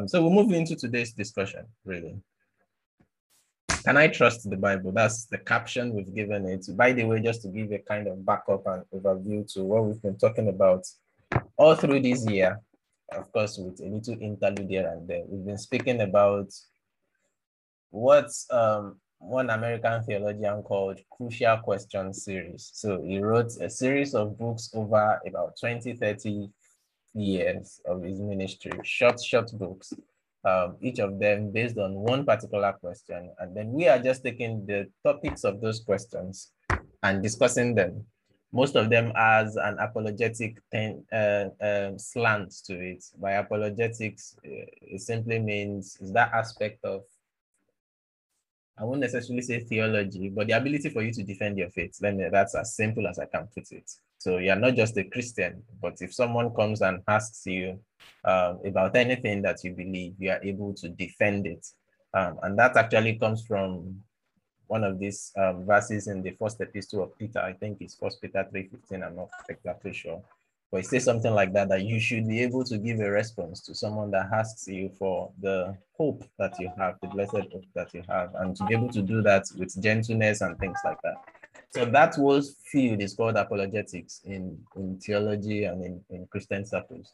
Um, so we'll move into today's discussion, really. Can I trust the Bible? That's the caption we've given it. By the way, just to give a kind of backup and overview to what we've been talking about all through this year, of course, with a little interlude here and there, we've been speaking about what um, one American theologian called Crucial Questions series. So he wrote a series of books over about 20, 30 years of his ministry, short, short books um, each of them based on one particular question. And then we are just taking the topics of those questions and discussing them. Most of them as an apologetic ten, uh, uh, slant to it. By apologetics, uh, it simply means that aspect of I won't necessarily say theology, but the ability for you to defend your faith. Let me, that's as simple as I can put it. So you're not just a Christian, but if someone comes and asks you um, about anything that you believe, you are able to defend it. Um, and that actually comes from one of these um, verses in the first epistle of Peter. I think it's First Peter 3.15, I'm not exactly sure. But it says something like that, that you should be able to give a response to someone that asks you for the hope that you have, the blessed hope that you have, and to be able to do that with gentleness and things like that. So that whole field is called apologetics in, in theology and in, in Christian circles.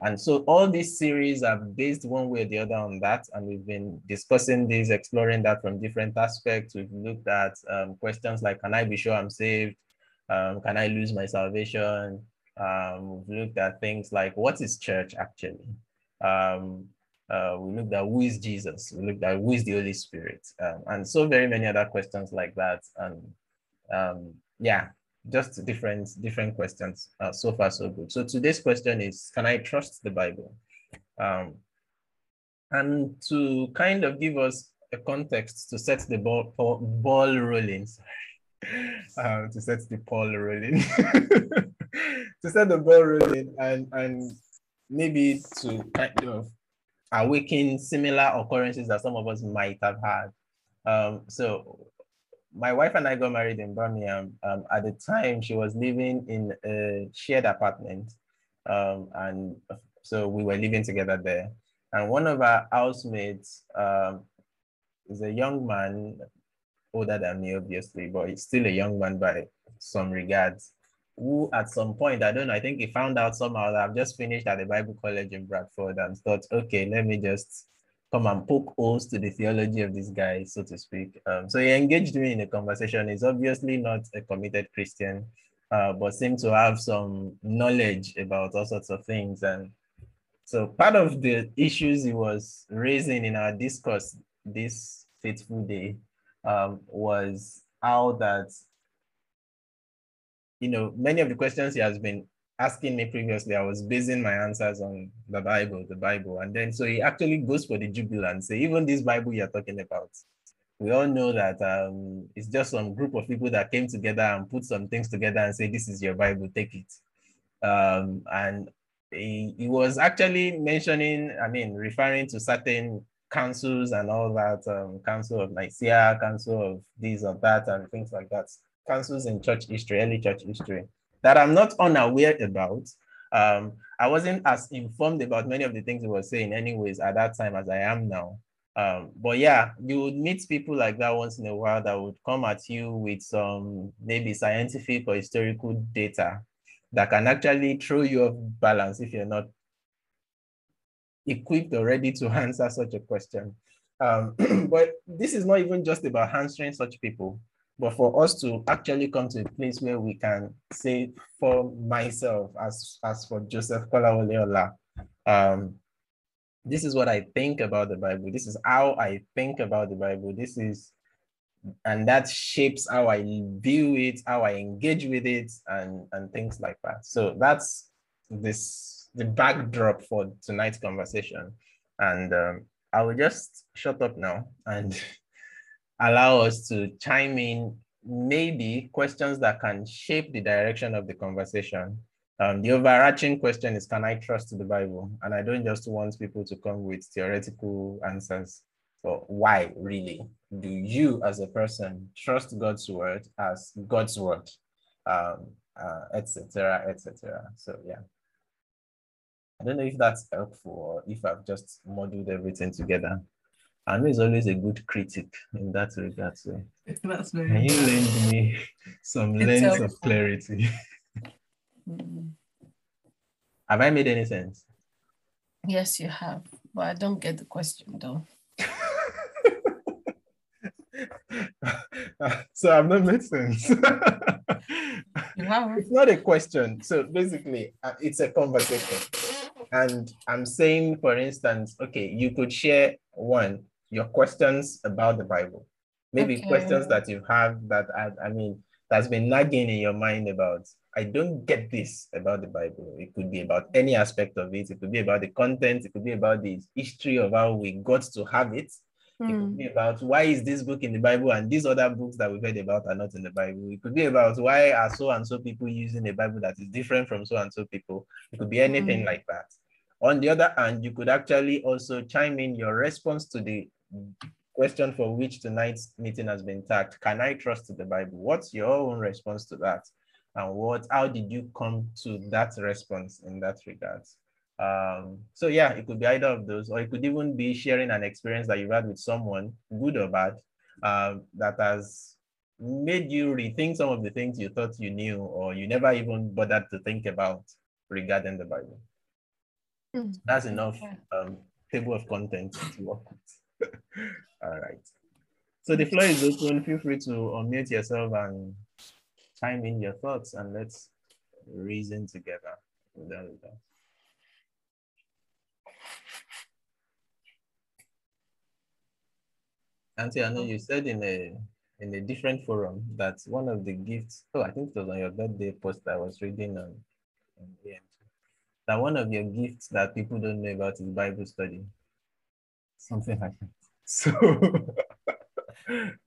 And so all these series are based one way or the other on that. And we've been discussing this, exploring that from different aspects. We've looked at um, questions like, can I be sure I'm saved? Um, can I lose my salvation? Um, we've looked at things like, what is church actually? Um, uh, we looked at who is Jesus? We looked at who is the Holy Spirit? Um, and so very many other questions like that. And um, yeah, just different different questions. Uh, so far, so good. So today's question is, can I trust the Bible? Um, and to kind of give us a context to set the ball ball rolling, um, to set the ball rolling, to set the ball rolling, and and maybe to kind of awaken similar occurrences that some of us might have had. Um, so my wife and I got married in Birmingham. Um, at the time, she was living in a shared apartment. Um, and so we were living together there. And one of our housemates um, is a young man, older than me, obviously, but he's still a young man by some regards, who at some point, I don't know, I think he found out somehow that I've just finished at the Bible College in Bradford and thought, okay, let me just come and poke holes to the theology of this guy, so to speak. Um, so he engaged me in a conversation. He's obviously not a committed Christian, uh, but seemed to have some knowledge about all sorts of things. And so part of the issues he was raising in our discourse this fateful day um, was how that, you know, many of the questions he has been asking me previously, I was basing my answers on the Bible, the Bible. And then so he actually goes for the jubilant, say, even this Bible you're talking about, we all know that um, it's just some group of people that came together and put some things together and say, this is your Bible, take it. Um, and he, he was actually mentioning, I mean, referring to certain councils and all that, um, council of Nicaea, council of this or that, and things like that. Councils in church history, early church history that I'm not unaware about. Um, I wasn't as informed about many of the things he was saying, anyways, at that time as I am now. Um, but yeah, you would meet people like that once in a while that would come at you with some maybe scientific or historical data that can actually throw you off balance if you're not equipped or ready to answer such a question. Um, but this is not even just about answering such people. But for us to actually come to a place where we can say for myself, as, as for Joseph Kolawole um, this is what I think about the Bible. This is how I think about the Bible. This is, and that shapes how I view it, how I engage with it, and, and things like that. So that's this the backdrop for tonight's conversation. And um, I will just shut up now and allow us to chime in maybe questions that can shape the direction of the conversation. Um, the overarching question is, can I trust the Bible? And I don't just want people to come with theoretical answers. So why really do you as a person trust God's word as God's word, um, uh, etc., etc. So yeah. I don't know if that's helpful or if I've just modeled everything together. I know it's always a good critic in that regard. So That's very can you lend me some It's lens of clarity? Mm. Have I made any sense? Yes, you have, but I don't get the question though. so I've not made sense. It's not a question. So basically, uh, it's a conversation. And I'm saying, for instance, okay, you could share one, your questions about the Bible. Maybe Okay. questions that you have that, I, I mean, that's been nagging in your mind about, I don't get this about the Bible. It could be about any aspect of it. It could be about the content. It could be about the history of how we got to have it. It could Hmm. be about why is this book in the Bible and these other books that we've heard about are not in the Bible. It could be about why are so and so people using a Bible that is different from so and so people. It could be anything Mm. like that. On the other hand, you could actually also chime in your response to the question for which tonight's meeting has been tagged. Can I trust the Bible? What's your own response to that? And what how did you come to that response in that regard? Um, so yeah, it could be either of those, or it could even be sharing an experience that you've had with someone, good or bad, um, that has made you rethink some of the things you thought you knew or you never even bothered to think about regarding the Bible. Hmm. That's enough um, table of contents to work with. All right. So the floor is open. Feel free to unmute yourself and chime in your thoughts and let's reason together. with that regard. Auntie, I know you said in a in a different forum that one of the gifts, oh, I think it was on your birthday post I was reading on, on that one of your gifts that people don't know about is Bible study. Something like that. So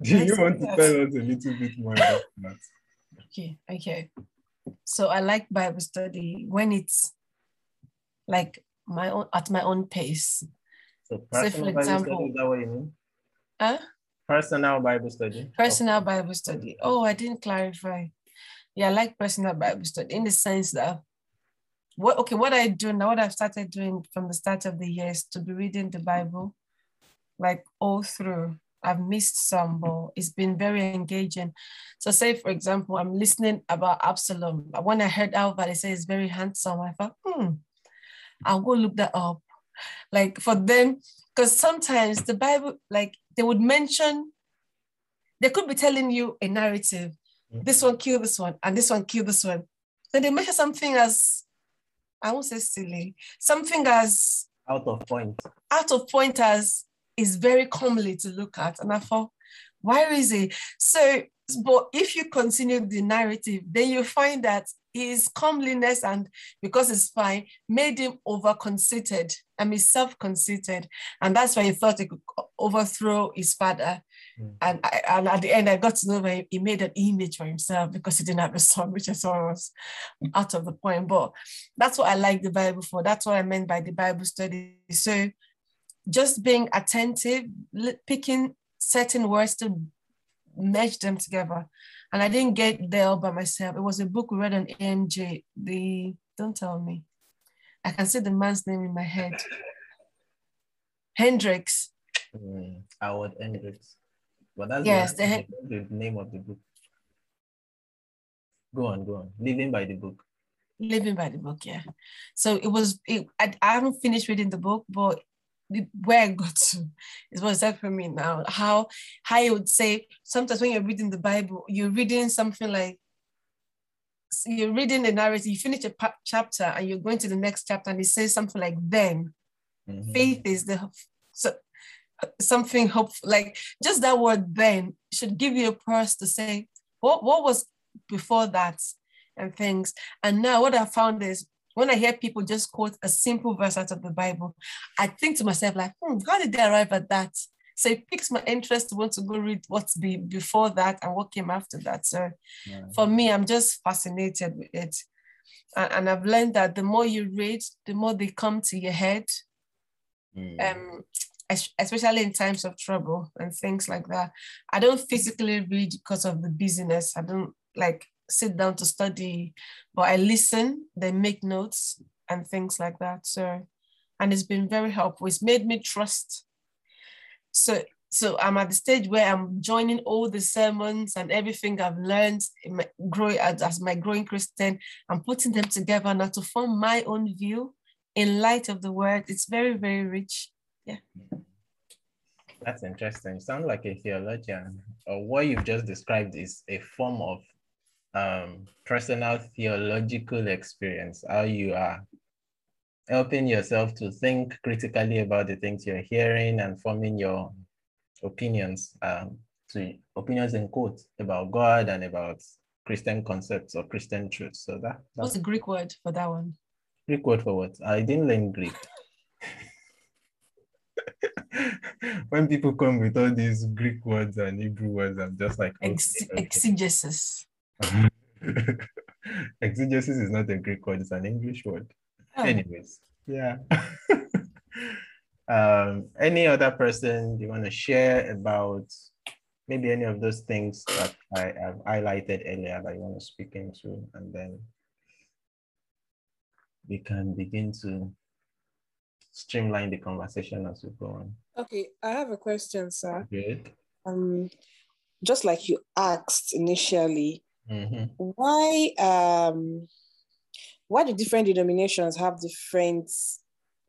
do I you saw want to tell us a little bit more about that? Okay, okay. So I like Bible study when it's like my own at my own pace. So Say, for personal Bible example- study, is that what you mean? Huh? Personal Bible study. Personal Bible study. Oh, I didn't clarify. Yeah, I like personal Bible study in the sense that what okay, what I do now, what I've started doing from the start of the year is to be reading the Bible like all through. I've missed some, but it's been very engaging. So, say for example, I'm listening about Absalom. When I heard Alva, they say he's very handsome. I thought, hmm, I'll go look that up. Like for them, because sometimes the Bible, like they would mention, they could be telling you a narrative. This one kill this one, and this one kill this one. Then they mention something as, I won't say silly, something as Out of point. out of point as is very comely to look at. And I thought, why is it? So, but if you continue the narrative, then you find that his comeliness and because it's fine made him over conceited. I mean, self conceited. And that's why he thought he could overthrow his father. Mm. And, I, and at the end, I got to know that he made an image for himself because he didn't have a son, which I saw was out of the point. But that's what I like the Bible for. That's what I meant by the Bible study. So just being attentive, picking certain words to merge them together. And I didn't get there all by myself. It was a book we read on AMJ. The don't tell me. I can see the man's name in my head. Hendrix. Mm, Howard Hendricks. But that's Yes, the, the the name of the book. Go on, go on. Living by the book. Living by the book, yeah. So it was. It, I, I haven't finished reading the book, but where I got to is what's that for me now. How how you would say sometimes when you're reading the Bible, you're reading something like so you're reading the narrative. You finish a pa- chapter and you're going to the next chapter, and it says something like "then." Mhm. Faith is the so something hopeful. Like just that word "then" should give you a purse to say what what was before that and things. And now what I found is when I hear people just quote a simple verse out of the Bible, I think to myself, like, hmm, how did they arrive at that? So it piques my interest to want to go read what's be before that and what came after that. So Yeah. for me, I'm just fascinated with it. A- And I've learned that the more you read, the more they come to your head, Mm. um, especially in times of trouble and things like that. I don't physically read because of the busyness. I don't like sit down to study, but I listen, they make notes, and things like that. So, and it's been very helpful. It's made me trust. So, so I'm at the stage where I'm joining all the sermons and everything I've learned my growing as, as my growing Christian. I'm putting them together now to form my own view in light of the word. It's very, very rich. Yeah. That's interesting. You sound like a theologian. What you've just described is a form of um, personal theological experience, how you are helping yourself to think critically about the things you're hearing and forming your opinions, um, to opinions in quotes about God and about Christian concepts or Christian truths. So that what's the Greek word for that one? Greek word for what? I didn't learn Greek. when people come with all these Greek words and Hebrew words, I'm just like okay, Ex- okay. exegesis. exegesis is not a Greek word; it's an English word. Oh. Anyways, yeah. um, any other person you want to share about maybe any of those things that I have highlighted earlier that you want to speak into, and then we can begin to streamline the conversation as we go on. Okay, I have a question, sir. Good. Um, just like you asked initially, mm-hmm. why um, why do different denominations have different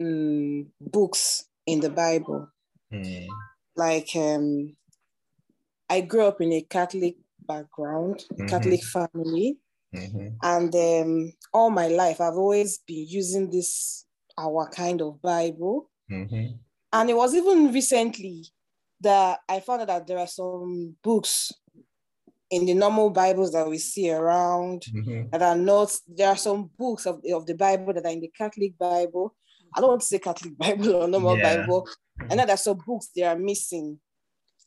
um, books in the Bible? Mm. Like, um, I grew up in a Catholic background, mm-hmm. Catholic family, mm-hmm. and um, all my life I've always been using this our kind of Bible. Mm-hmm. And it was even recently that I found out that there are some books in the normal Bibles that we see around mm-hmm. that are not, there are some books of, of the Bible that are in the Catholic Bible. I don't want to say Catholic Bible or normal yeah. Bible. And then there's some books they are missing.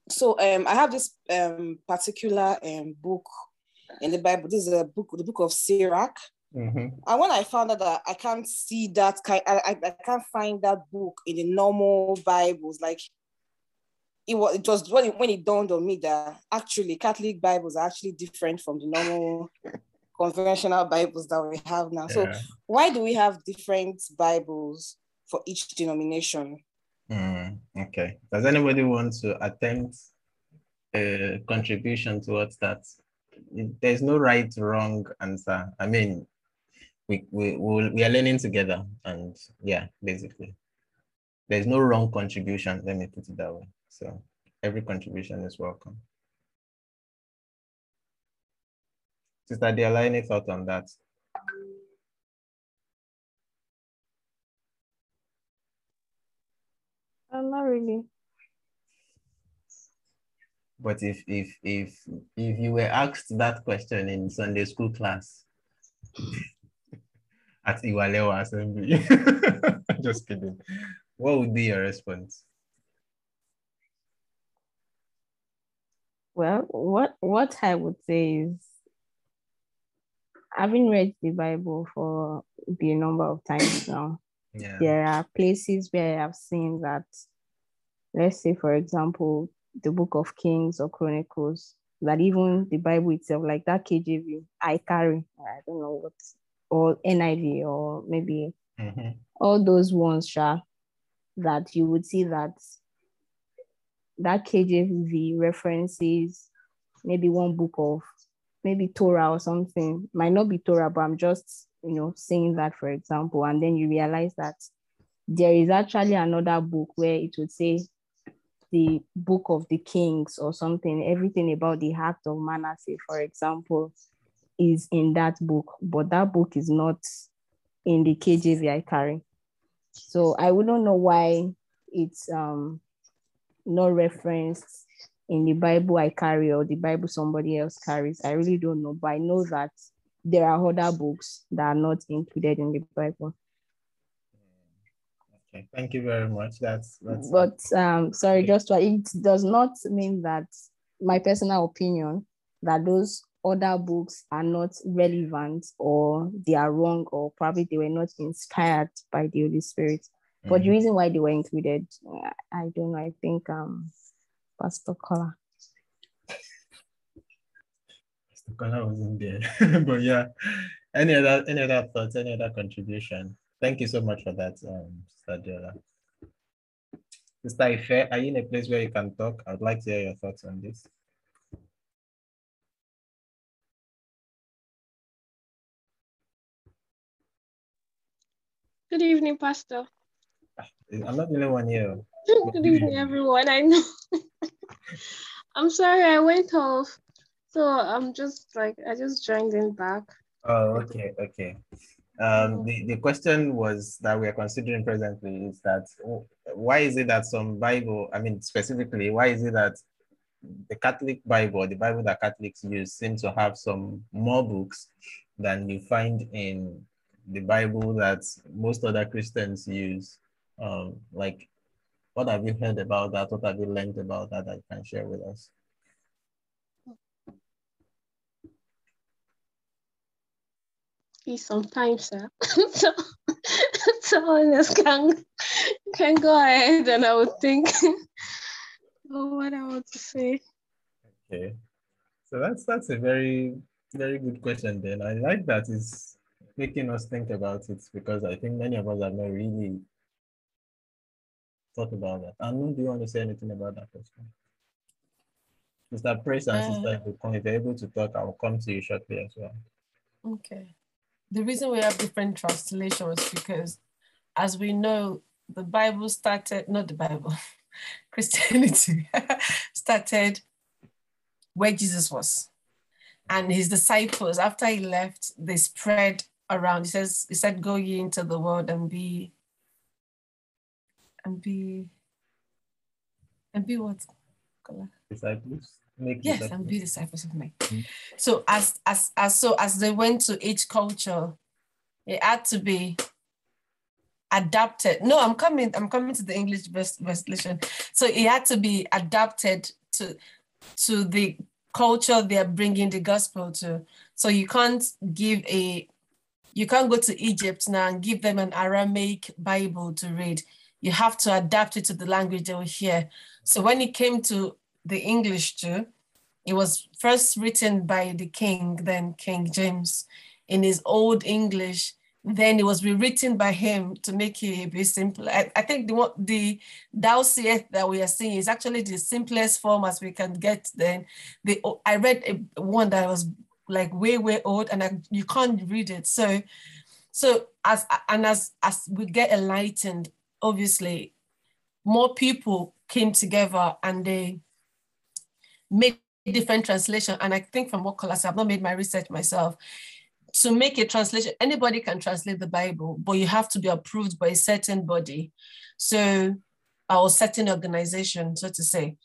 So um, I have this um, particular um, book in the Bible. This is a book, the book of Sirach. Mm-hmm. And when I found out that I can't see that kind, I, I, I can't find that book in the normal Bibles. Like it was, it was when it, when it dawned on me that actually Catholic Bibles are actually different from the normal conventional Bibles that we have now. Yeah. So why do we have different Bibles for each denomination? Mm, okay. Does anybody want to attempt a contribution towards that? There's no right wrong answer. I mean, we we we'll, we are learning together and yeah basically there's no wrong contribution let me put it that way so every contribution is welcome sister Diala, any thought on that uh, not really but if if if if you were asked that question in sunday school class at Iwalewa Assembly. Just kidding. What would be your response? Well, what what I would say is having read the Bible for the number of times now, yeah. there are places where I have seen that, let's say, for example, the book of Kings or Chronicles, that even the Bible itself, like that KJV, I carry, I don't know what or NIV or maybe mm-hmm. all those ones, Sha, that you would see that that KJV references maybe one book of maybe Torah or something. Might not be Torah, but I'm just, you know, saying that for example. And then you realize that there is actually another book where it would say the book of the kings or something, everything about the heart of Manasseh, for example is in that book, but that book is not in the KJV I carry. So I wouldn't know why it's um not referenced in the Bible I carry or the Bible somebody else carries. I really don't know, but I know that there are other books that are not included in the Bible. Okay, thank you very much. That's, that's but um sorry, just to, it does not mean that my personal opinion that those other books are not relevant or they are wrong or probably they were not inspired by the Holy Spirit. Mm-hmm. But the mm. reason why they were included, I don't know. I think um Pastor Kola. Pastor Kola wasn't there. but yeah. Any other any other thoughts, any other contribution? Thank you so much for that, um, Sister Diola. Sister Ife, are you in a place where you can talk? I'd like to hear your thoughts on this. Good evening, Pastor. I'm not the only one here. Good evening, everyone. I know. I'm sorry I went off. So I'm just like, I just joined in back. Oh, okay, okay. Um, the, the question was that we are considering presently is that why is it that some Bible, I mean, specifically, why is it that the Catholic Bible, the Bible that Catholics use, seems to have some more books than you find in the Bible that most other Christians use? Um, like, what have you heard about that? What have you learned about that that you can share with us? sometimes, sir. so, someone else can, can go ahead and I would think what I want to say. Okay. So that's that's a very, very good question then. I like that it's making us think about it because I think many of us have not really thought about that. And do you want to say anything about that question? Mr. Praise and uh, Sister, if you're able to talk, I will come to you shortly as well. Okay. The reason we have different translations because as we know, the Bible started, not the Bible, Christianity started where Jesus was. And his disciples, after he left, they spread around. He says, he said, go ye into the world and be and be and be what? Disciples. Make yes, disciples. and be disciples of me. Mm-hmm. So as as as so as they went to each culture, it had to be adapted. No, I'm coming. I'm coming to the English version. So it had to be adapted to to the culture they're bringing the gospel to. So you can't give a you can't go to Egypt now and give them an Aramaic Bible to read you have to adapt it to the language they will hear. So when it came to the English too, it was first written by the king, then King James, in his old English. Then it was rewritten by him to make it a bit simpler. I, I think the the Thou that we are seeing is actually the simplest form as we can get. Then the I read a, one that was like way way old, and I, you can't read it. So so as and as as we get enlightened obviously more people came together and they made different translation. And I think from what Kolas, I've not made my research myself. To make a translation, anybody can translate the Bible, but you have to be approved by a certain body. So, or certain organization, so to say.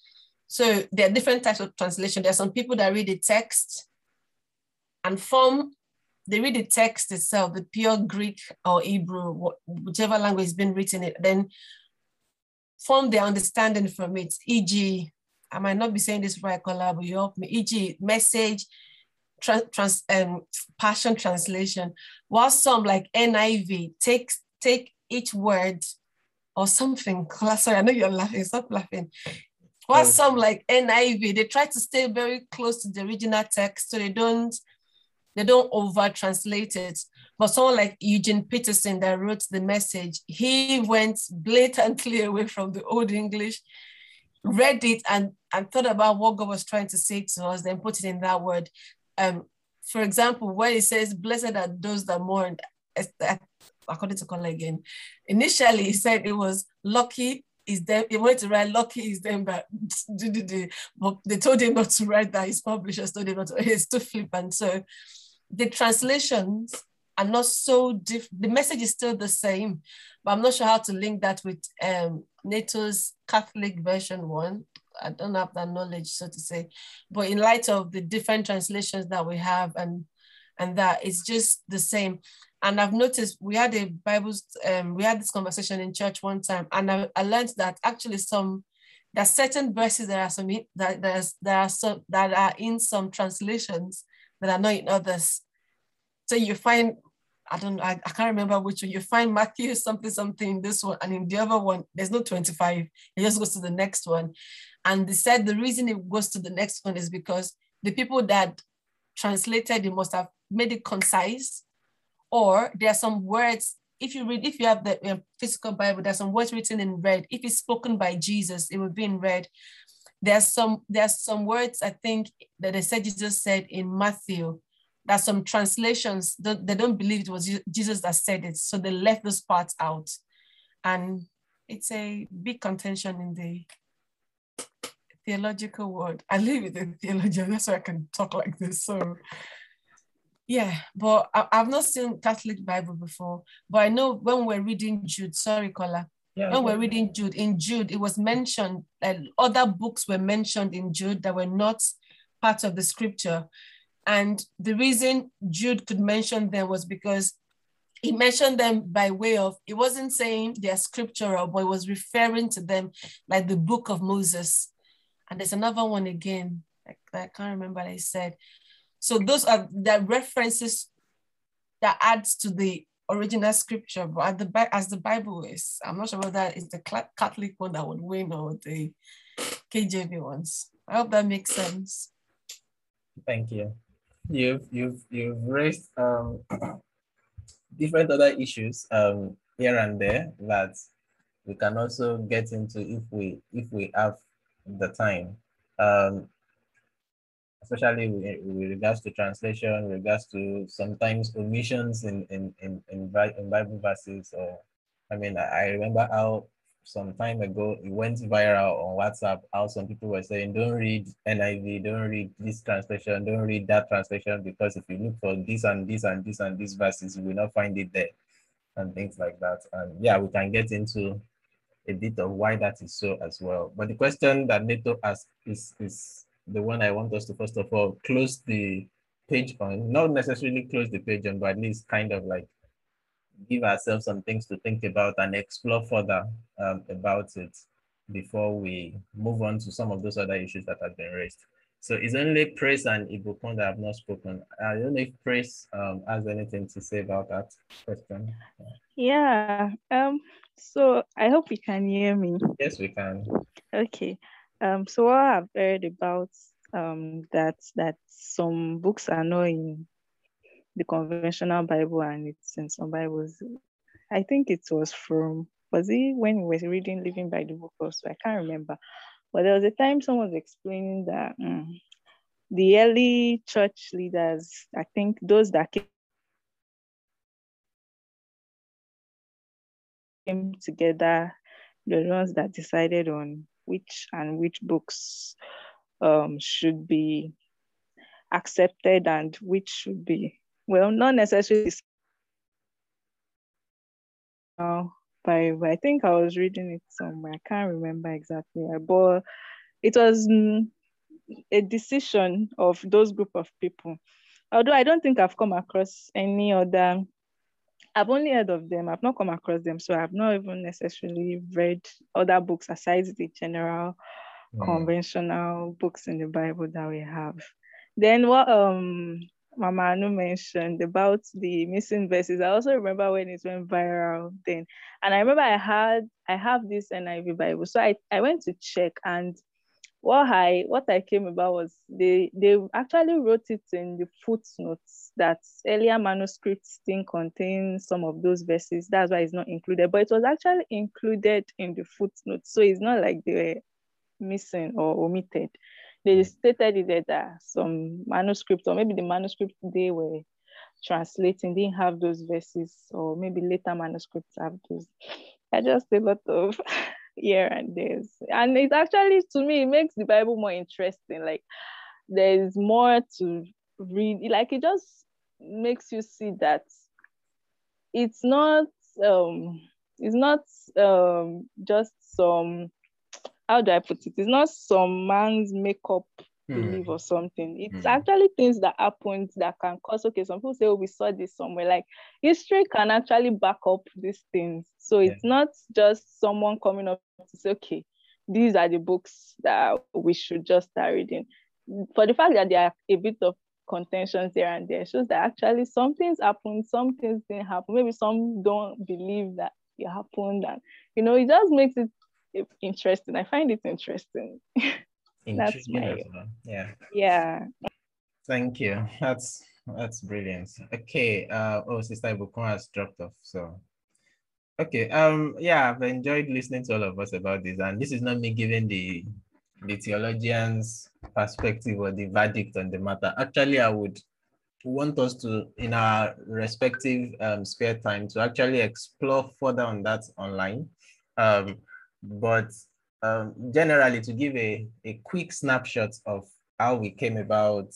So there are different types of translation. There are some people that read the text and form they read the text itself, the pure Greek or Hebrew, whichever language has been written it, then form their understanding from it. E.g., I might not be saying this right, Kola, but you help me. E.g., message, trans, trans um, passion translation. While some like NIV take take each word or something. Sorry, I know you're laughing. Stop laughing. While some like NIV, they try to stay very close to the original text, so they don't they don't over translate it. But someone like Eugene Peterson that wrote the message, he went blatantly away from the old English, read it and, and thought about what God was trying to say to us, then put it in that word. Um, for example, when it says, blessed are those that mourn, according to Kola again, initially he said it was lucky is them. He wanted to write lucky is them, but, but they told him not to write that. His publishers told him not to. It's too flippant. So the translations are not so different. The message is still the same, but I'm not sure how to link that with um, NATO's Catholic version one. I don't have that knowledge, so to say. But in light of the different translations that we have and and that it's just the same. And I've noticed we had a Bible, um, we had this conversation in church one time, and I, I learned that actually some there are certain verses that are some that there's there are some that are in some translations that are not in others. So you find, I don't know, I, I can't remember which one, you find Matthew something, something in this one, and in the other one, there's no 25. It just goes to the next one. And they said the reason it goes to the next one is because the people that translated it must have made it concise, or there are some words if you read, if you have the uh, physical Bible, there's some words written in red. If it's spoken by Jesus, it would be in red. There's some there's some words I think that they said Jesus said in Matthew. that some translations that they don't believe it was Jesus that said it, so they left those parts out, and it's a big contention in the theological world. I live with a theologian, that's why I can talk like this. So yeah, but I, have not seen Catholic Bible before. But I know when we're reading Jude, sorry, Kola. Yeah, when we're reading Jude, in Jude, it was mentioned that other books were mentioned in Jude that were not part of the scripture. And the reason Jude could mention them was because he mentioned them by way of, it wasn't saying they're scriptural, but it was referring to them like the book of Moses. And there's another one again, I, I can't remember what I said. So those are the references that adds to the original scripture, but at the as the Bible is, I'm not sure whether it's the Catholic one that would win or the KJV ones. I hope that makes sense. Thank you. You've you've you've raised um, different other issues um, here and there that we can also get into if we if we have the time. Um, especially with, eh, with, regards to translation, with regards to sometimes omissions in in, in, in, in Bible verses. Or I mean, I remember how some time ago it went viral on WhatsApp how some people were saying, don't read NIV, don't read this translation, don't read that translation, because if you look for this and this and this and these verses, you will not find it there and things like that. And yeah, we can get into a bit of why that is so as well. But the question that Neto asked is, is the one I want us to first of all close the page on, not necessarily close the page on, but at least kind of like give ourselves some things to think about and explore further um, about it before we move on to some of those other issues that have been raised. So it's only Praise and Ibukun that have not spoken. I don't know if Praise um, has anything to say about that question. Yeah. Um. So I hope you can hear me. Yes, we can. Okay. Um, so what I've heard about um, that that some books are not in the conventional Bible and it's in some Bibles. I think it was from was it when we were reading Living by the Book also? I can't remember. But there was a time someone was explaining that um, the early church leaders, I think those that came together, the ones that decided on which and which books um, should be accepted and which should be, well, not necessarily uh, by, I think I was reading it somewhere. I can't remember exactly, but it was mm, a decision of those group of people. Although I don't think I've come across any other I've only heard of them. I've not come across them, so I've not even necessarily read other books aside the general mm. conventional books in the Bible that we have. Then what um Mama Anu mentioned about the missing verses. I also remember when it went viral then. And I remember I had I have this NIV Bible. So I, I went to check and what I what I came about was they they actually wrote it in the footnotes that earlier manuscripts didn't contain some of those verses. That's why it's not included, but it was actually included in the footnotes. So it's not like they were missing or omitted. They hmm. stated it that some manuscripts, or maybe the manuscript they were translating didn't have those verses, or maybe later manuscripts have those. I just a lot of here and there. And it actually, to me, it makes the Bible more interesting. Like there's more to read. Like it just makes you see that it's not um it's not um just some how do I put it? It's not some man's makeup mm. belief or something. It's mm. actually things that happened that can cause okay. Some people say, Oh, we saw this somewhere. Like history can actually back up these things. So yeah. it's not just someone coming up to say, Okay, these are the books that we should just start reading. For the fact that there are a bit of contentions here and there shows that actually some things happened, some things didn't happen. Maybe some don't believe that it happened, and you know, it just makes it interesting. I find it interesting. That's my yeah. Yeah. Thank you. That's that's brilliant. Okay. Uh oh, Sister Ibukun has dropped off. So Okay. Um. Yeah, I've enjoyed listening to all of us about this, and this is not me giving the the theologian's perspective or the verdict on the matter. Actually, I would want us to, in our respective um, spare time, to actually explore further on that online. Um, but um, generally, to give a, a quick snapshot of how we came about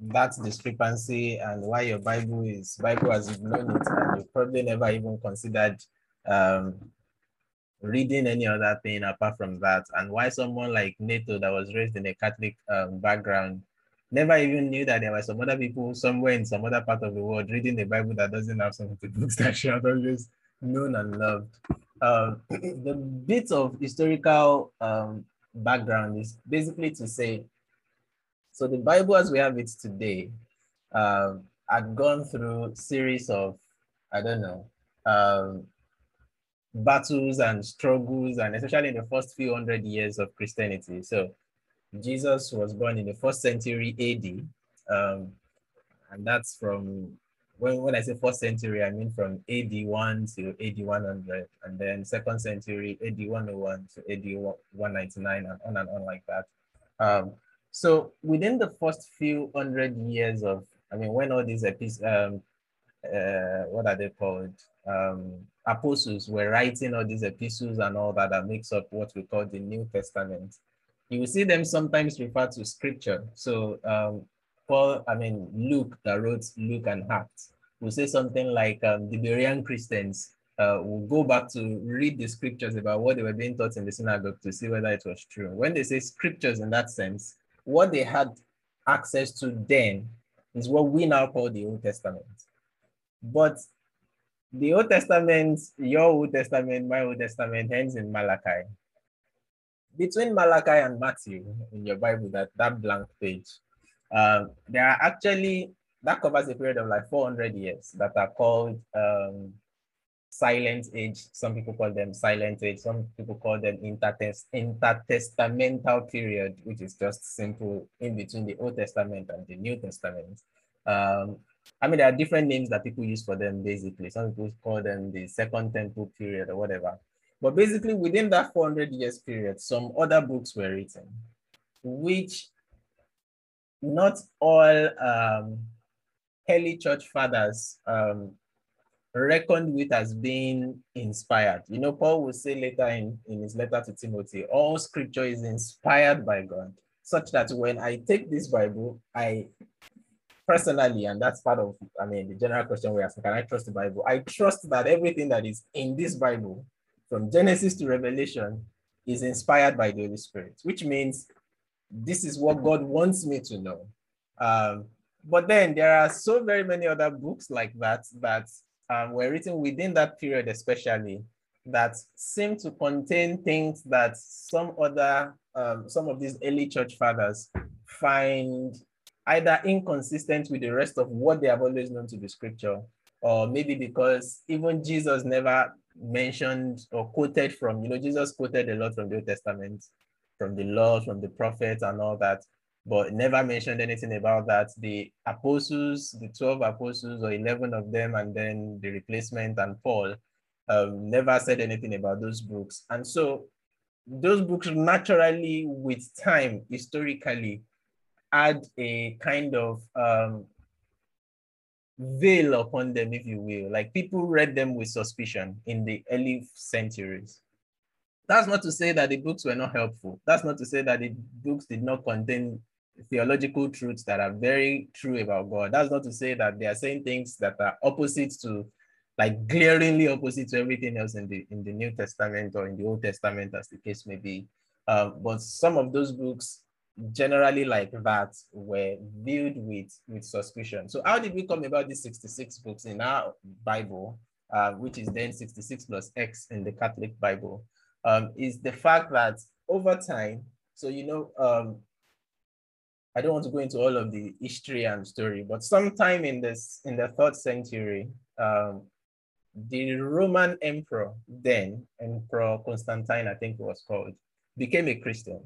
that discrepancy and why your Bible is Bible has known it and you probably never even considered um, reading any other thing apart from that, and why someone like nato that was raised in a Catholic um, background never even knew that there were some other people somewhere in some other part of the world reading the Bible that doesn't have some of the books that she had always known and loved. Um, the bit of historical um, background is basically to say, so the Bible as we have it today um, had gone through series of, I don't know, um, battles and struggles, and especially in the first few hundred years of Christianity. So Jesus was born in the first century AD, um, and that's from when, when I say first century, I mean from AD 1 to AD 100, and then second century AD 101 to AD 199, and on and on like that. Um, so within the first few hundred years of, I mean, when all these epis, um, uh, what are they called? Um, apostles were writing all these epistles and all that that makes up what we call the New Testament. You will see them sometimes refer to scripture. So um, Paul, I mean Luke that wrote Luke and Acts will say something like um, the Berean Christians uh, will go back to read the scriptures about what they were being taught in the synagogue to see whether it was true. When they say scriptures in that sense, what they had access to then is what we now call the Old Testament. But the Old Testament, your Old Testament, my Old Testament ends in Malachi. Between Malachi and Matthew in your Bible, that, that blank page, uh, there are actually, that covers a period of like 400 years that are called um, silent age. Some people call them silent age. Some people call them intertest intertestamental period, which is just simple in between the Old Testament and the New Testament. Um, I mean, there are different names that people use for them, basically. Some people call them the Second Temple period or whatever. But basically, within that 400 years period, some other books were written, which not all um, early church fathers um, reckoned with as being inspired. You know, Paul will say later in, in his letter to Timothy, all scripture is inspired by God, such that when I take this Bible, I personally, and that's part of, I mean, the general question we're asking, can I trust the Bible? I trust that everything that is in this Bible, from Genesis to Revelation, is inspired by the Holy Spirit, which means this is what God wants me to know. Um, but then there are so very many other books like that that um, were written within that period, especially that seem to contain things that some other, um, some of these early church fathers find either inconsistent with the rest of what they have always known to be scripture, or maybe because even Jesus never mentioned or quoted from, you know, Jesus quoted a lot from the Old Testament, from the law, from the prophets, and all that, but never mentioned anything about that. The apostles, the 12 apostles, or 11 of them, and then the replacement and Paul, um, never said anything about those books. And so those books naturally, with time, historically, add a kind of um, veil upon them, if you will. Like people read them with suspicion in the early centuries. That's not to say that the books were not helpful. That's not to say that the books did not contain theological truths that are very true about God. That's not to say that they are saying things that are opposite to, like glaringly opposite to everything else in the in the New Testament or in the Old Testament, as the case may be. Um, but some of those books generally like that were viewed with with suspicion. So how did we come about these 66 books in our Bible, uh, which is then 66 plus X in the Catholic Bible, um, is the fact that over time, so you know, um, I don't want to go into all of the history and story, but sometime in this in the third century, um, the Roman emperor then, Emperor Constantine, I think it was called, became a Christian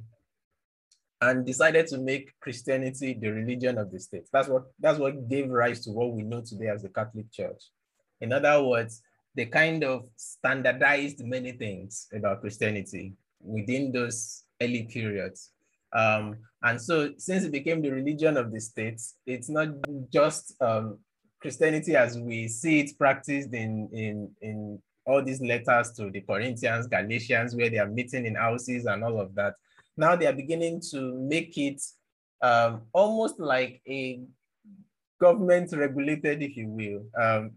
and decided to make Christianity the religion of the state. That's what that's what gave rise to what we know today as the Catholic Church. In other words, they kind of standardized many things about Christianity within those early periods. Um, and so since it became the religion of the states, it's not just um, Christianity as we see it practiced in, in, in all these letters to the Corinthians, Galatians, where they are meeting in houses and all of that. Now they are beginning to make it um, almost like a government regulated, if you will, um,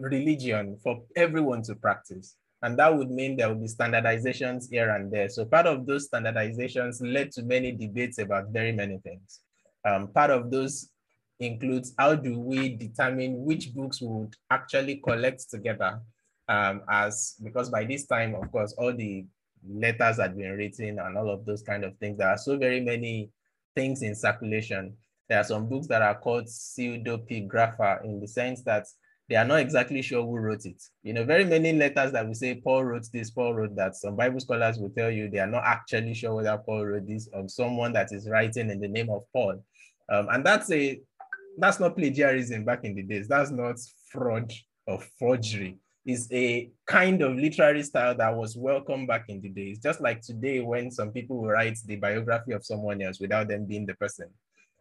religion for everyone to practice. And that would mean there will be standardizations here and there. So part of those standardizations led to many debates about very many things. Um, part of those includes how do we determine which books would actually collect together um, as, because by this time, of course, all the letters had been written and all of those kind of things. There are so very many things in circulation. There are some books that are called pseudepigrapha in the sense that they are not exactly sure who wrote it. You know, very many letters that we say Paul wrote this, Paul wrote that. Some Bible scholars will tell you they are not actually sure whether Paul wrote this or someone that is writing in the name of Paul. Um, and that's a that's not plagiarism back in the days. That's not fraud or forgery. It's a kind of literary style that was welcome back in the days. Just like today, when some people write the biography of someone else without them being the person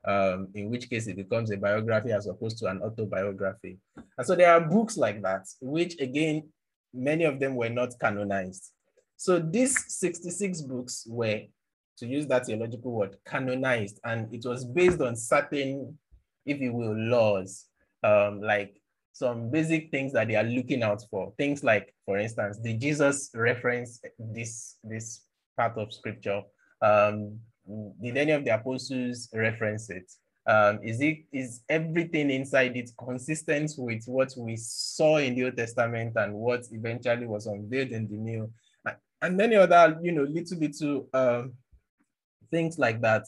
um, in which case it becomes a biography as opposed to an autobiography. And so there are books like that, which again, many of them were not canonized. So these 66 books were, to use that theological word, canonized, and it was based on certain, if you will, laws, um, like some basic things that they are looking out for. Things like, for instance, did Jesus reference this, this part of scripture? Um, did any of the apostles reference it? Um, is it is everything inside it consistent with what we saw in the Old Testament and what eventually was unveiled in the New, and many other you know little little um, things like that.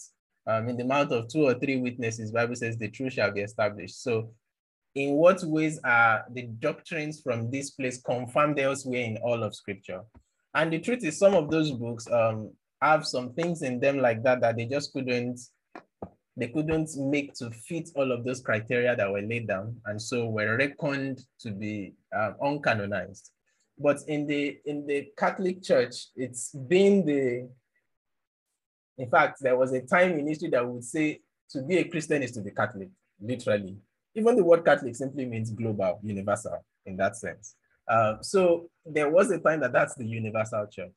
Um, in the mouth of two or three witnesses, Bible says the truth shall be established. So, in what ways are the doctrines from this place confirmed elsewhere in all of Scripture? And the truth is, some of those books, um, have some things in them like that that they just couldn't they couldn't make to fit all of those criteria that were laid down and so were reckoned to be um, uncanonized but in the in the catholic church it's been the in fact there was a time in history that would say to be a christian is to be catholic literally even the word catholic simply means global universal in that sense. Uh, so there was a time that that's the universal church.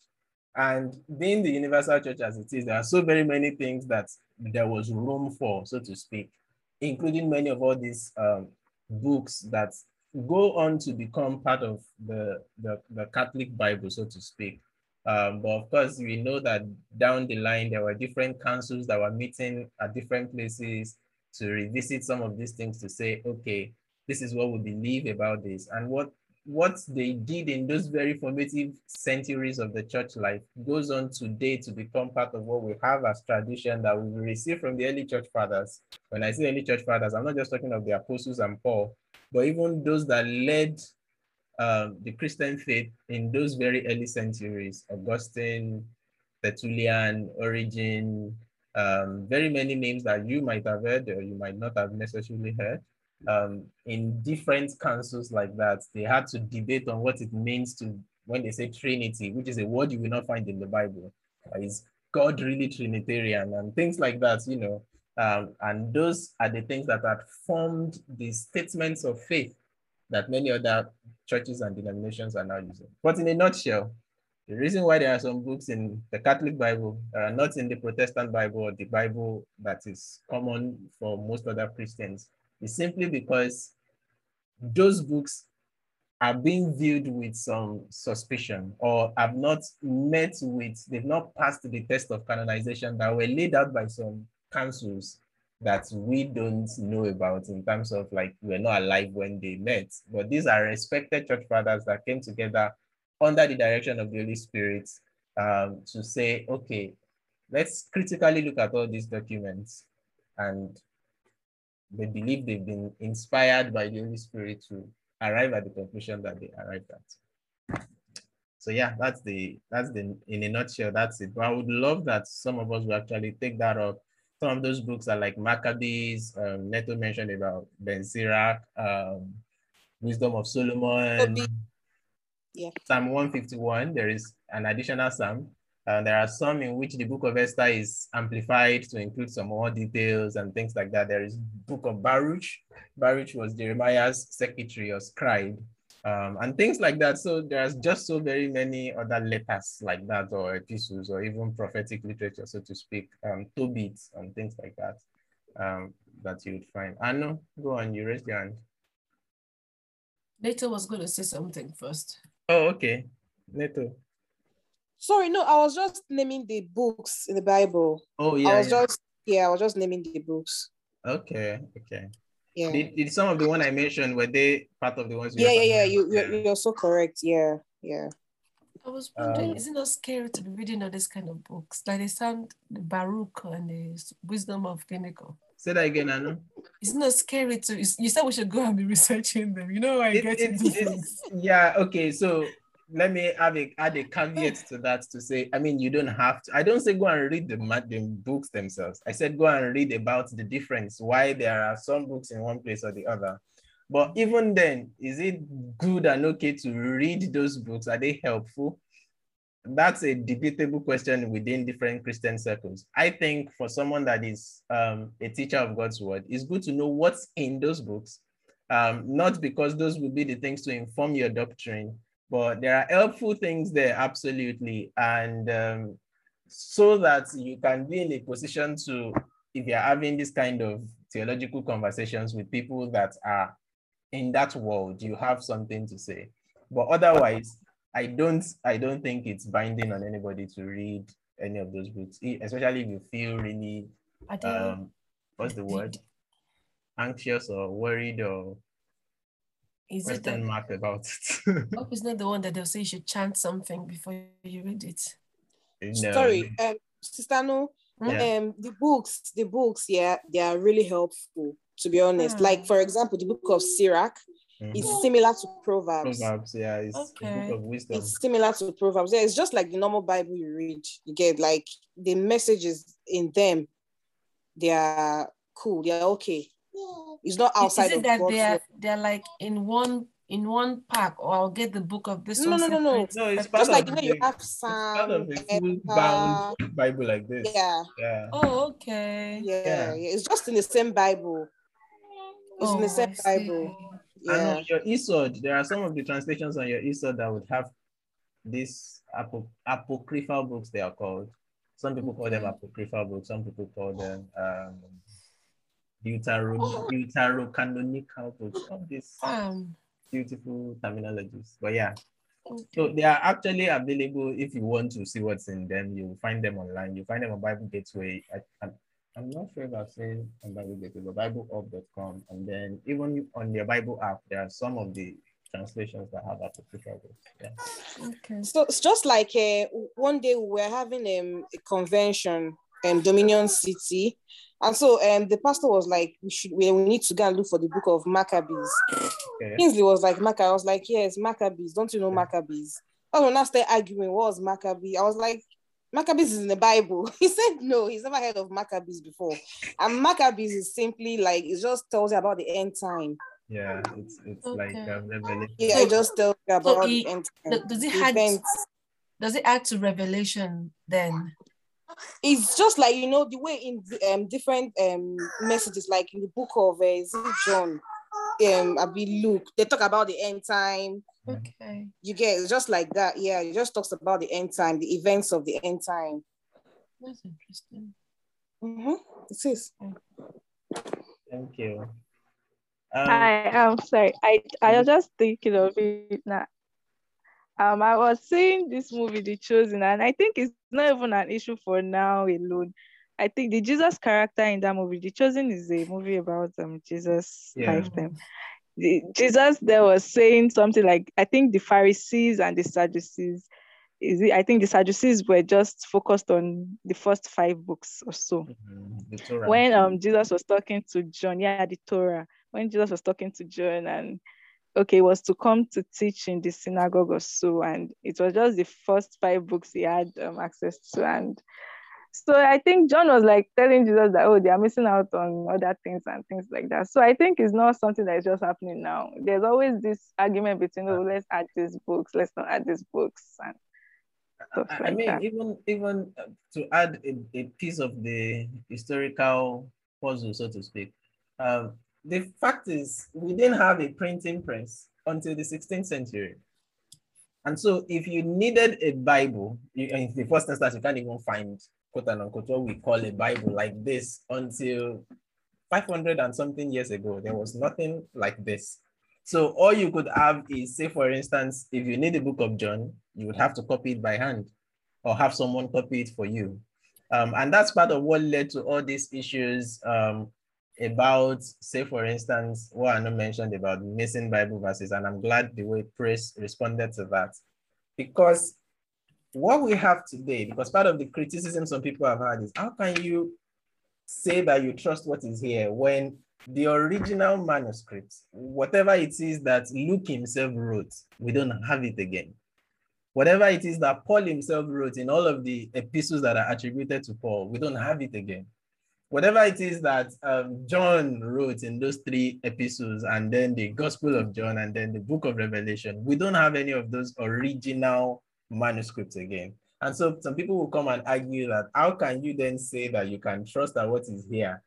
And being the universal church as it is, there are so very many things that there was room for, so to speak, including many of all these um, books that go on to become part of the, the, the Catholic Bible, so to speak. Um, but of course, we know that down the line, there were different councils that were meeting at different places to revisit some of these things to say, okay, this is what we believe about this. And what what they did in those very formative centuries of the church life goes on today to become part of what we have as tradition that we receive from the early church fathers. When I say early church fathers, I'm not just talking of the apostles and Paul, but even those that led um, the Christian faith in those very early centuries, Augustine, Tertullian, Origen, um, very many names that you might have heard or you might not have necessarily heard um, in different councils like that, they had to debate on what it means to when they say Trinity, which is a word you will not find in the Bible. Is God really Trinitarian and things like that, you know? Um, and those are the things that have formed the statements of faith that many other churches and denominations are now using. But in a nutshell, the reason why there are some books in the Catholic Bible that are not in the Protestant Bible or the Bible that is common for most other Christians is simply because those books are being viewed with some suspicion or have not met with, they've not passed the test of canonization that were laid out by some councils that we don't know about in terms of like we're not alive when they met. But these are respected church fathers that came together under the direction of the Holy Spirit um, to say, okay, let's critically look at all these documents and they believe they've been inspired by the Holy Spirit to arrive at the conclusion that they arrived at. So yeah, that's the that's the in a nutshell, that's it. But I would love that some of us will actually take that up. Some of those books are like Maccabees, um, Neto mentioned about Ben Sirach, um, Wisdom of Solomon, Yeah. Psalm 151, there is an additional psalm. Uh, there are some in which the book of Esther is amplified to include some more details and things like that. There is book of Baruch. Baruch was Jeremiah's secretary or scribe um, and things like that. So there's just so very many other letters like that or epistles or even prophetic literature, so to speak, um, Tobits and things like that um, that you would find. Anu, go on, you raised your hand. Neto was going to say something first. Oh, okay. Neto. Sorry, no, I was just naming the books in the Bible. Oh, yeah. I was yeah. just yeah, I was just naming the books. Okay, okay. Yeah. Did, did some of the one I mentioned, were they part of the ones? we Yeah, yeah, yeah. You you're, you're so correct. Yeah, yeah. I was wondering, Um, is it not scary to be reading all these kind of books? Like they sound the Baruch and the Wisdom of Clinical. Say that again, Anu. It's not scary to. You said we should go and be researching them. You know, I It- get it- into it's- yeah, okay. So let me add a, add a caveat to that to say, I mean, you don't have to. I don't say go and read the, the books themselves. I said go and read about the difference, why there are some books in one place or the other. But even then, is it good and okay to read those books? Are they helpful? That's a debatable question within different Christian circles. I think for someone that is um, a teacher of God's word, it's good to know what's in those books um, not because those will be the things to inform your doctrine, but there are helpful things there, absolutely. And um, so that you can be in a position to, if you're having this kind of theological conversations with people that are in that world, you have something to say. But otherwise, I don't, I don't think it's binding on anybody to read any of those books, especially if you feel really, I don't um, what's the word? Anxious or worried or Is it question that mark about it. hope is not the one that they'll say you should chant something before you read it? No, Sorry, um, Sister No, Yeah. um, the books, the books, yeah, they are really helpful. To be honest, Hmm. like for example, the book of Sirach mhm. is similar to Proverbs. Proverbs, yeah, it's a Okay. book of wisdom. It's similar to Proverbs. Yeah, it's just like the normal Bible you read. You get like the messages in them. They are cool. They are okay. It's not Is- outside is it of that God's they're word. they're like in one in one pack, or I'll get the book of this No, one? no, no, no. separate? No, it's part Just like of the way you have some part of a full Esther, bound Bible like this. yeah, Yeah. Oh, okay. yeah, Yeah. yeah. It's just in the same Bible. It's in the Oh, same I Bible. And on your e-Sword, there are some of the translations on your e-Sword that would have these apo- apocryphal books, they are called. Some people call them apocryphal books, some people call them um, deutero, deuterocanonical books. All these Um, beautiful terminologies. But yeah, okay. So they are actually available if you want to see what's in them. You will find them online. You find them on Bible Gateway. I, I'm, I'm not sure if I've seen on Bible Gateway, but BibleUp.com. And then even on your Bible app, there are some of the translations that have apocryphal books. Yeah. okay. So it's just like uh, one day we were having um, a convention in Dominion City. And so um, the pastor was like, we should we, we need to go and look for the book of Maccabees. Okay. Kingsley was like, Macca. I was like, yes, Maccabees. Don't you know Maccabees? Oh, was when I started arguing, what was Maccabee? I was like, Maccabees is in the Bible. He said no, he's never heard of Maccabees before. And Maccabees is simply like it just tells you about the end time. Yeah, it's it's like Okay. a revelation. Yeah, So- it just tells you about he- the end time. Does it the add events. does it add to Revelation then? it's just like you know the way in um different um messages like in the book of uh, is it John um be Luke they talk about the end time Okay. you get just like that yeah it just talks about the end time the events of the end time That's interesting. mm-hmm. it is Thank you. Um, I am sorry. I I was just thinking of it now. Um, I was seeing this movie, The Chosen, and I think it's not even an issue for now alone. I think the Jesus character in that movie, The Chosen, is a movie about um Jesus' Yeah. lifetime. Jesus there was saying something like, I think the Pharisees and the Sadducees, is it? I think the Sadducees were just focused on the first five books or so mhm, Torah. when um Jesus was talking to John, yeah, the Torah, when Jesus was talking to John and okay, was to come to teach in the synagogue or so, and it was just the first five books he had um, access to, and So I think John was like telling Jesus that, oh, they are missing out on other things and things like that. So I think it's not something that is just happening now. There's always this argument between, oh, let's add these books, let's not add these books. And stuff I, I like mean, that. even even uh, to add a, a piece of the historical puzzle, so to speak, um, the fact is we didn't have a printing press until the 16th century. And so if you needed a Bible, you, in the first instance, you can't even find quote unquote what we call a Bible like this until 500 and something years ago. There was nothing like this. So all you could have is, say, for instance, if you need the book of John, you would have to copy it by hand or have someone copy it for you. Um, and that's part of what led to all these issues um, about, say, for instance, what I mentioned about missing Bible verses. And I'm glad the way Praise responded to that. Because what we have today, because part of the criticism some people have had is how can you say that you trust what is here when the original manuscript, whatever it is that Luke himself wrote, we don't have it again. Whatever it is that Paul himself wrote in all of the epistles that are attributed to Paul, we don't have it again. Whatever it is that um, John wrote in those three epistles, and then the Gospel of John, and then the book of Revelation, we don't have any of those original manuscripts again. And so some people will come and argue that how can you then say that you can trust that what is here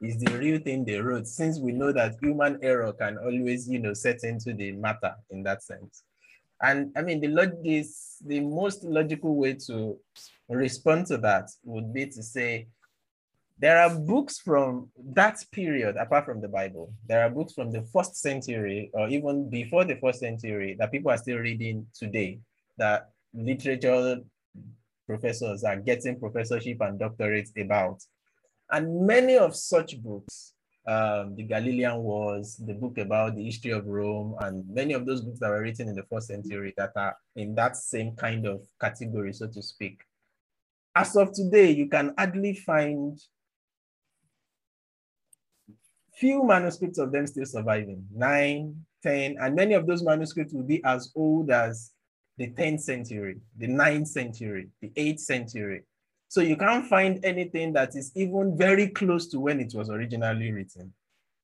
is the real thing they wrote, since we know that human error can always, you know, set into the matter in that sense. And I mean, the log this, the most logical way to respond to that would be to say, there are books from that period, apart from the Bible. There are books from the first century or even before the first century that people are still reading today that literature professors are getting professorship and doctorates about. And many of such books, um, the Galilean Wars, the book about the history of Rome, and many of those books that were written in the first century that are in that same kind of category, so to speak. As of today, you can hardly find few manuscripts of them still surviving, nine, ten, and many of those manuscripts will be as old as the 10th century, the 9th century, the 8th century. So you can't find anything that is even very close to when it was originally written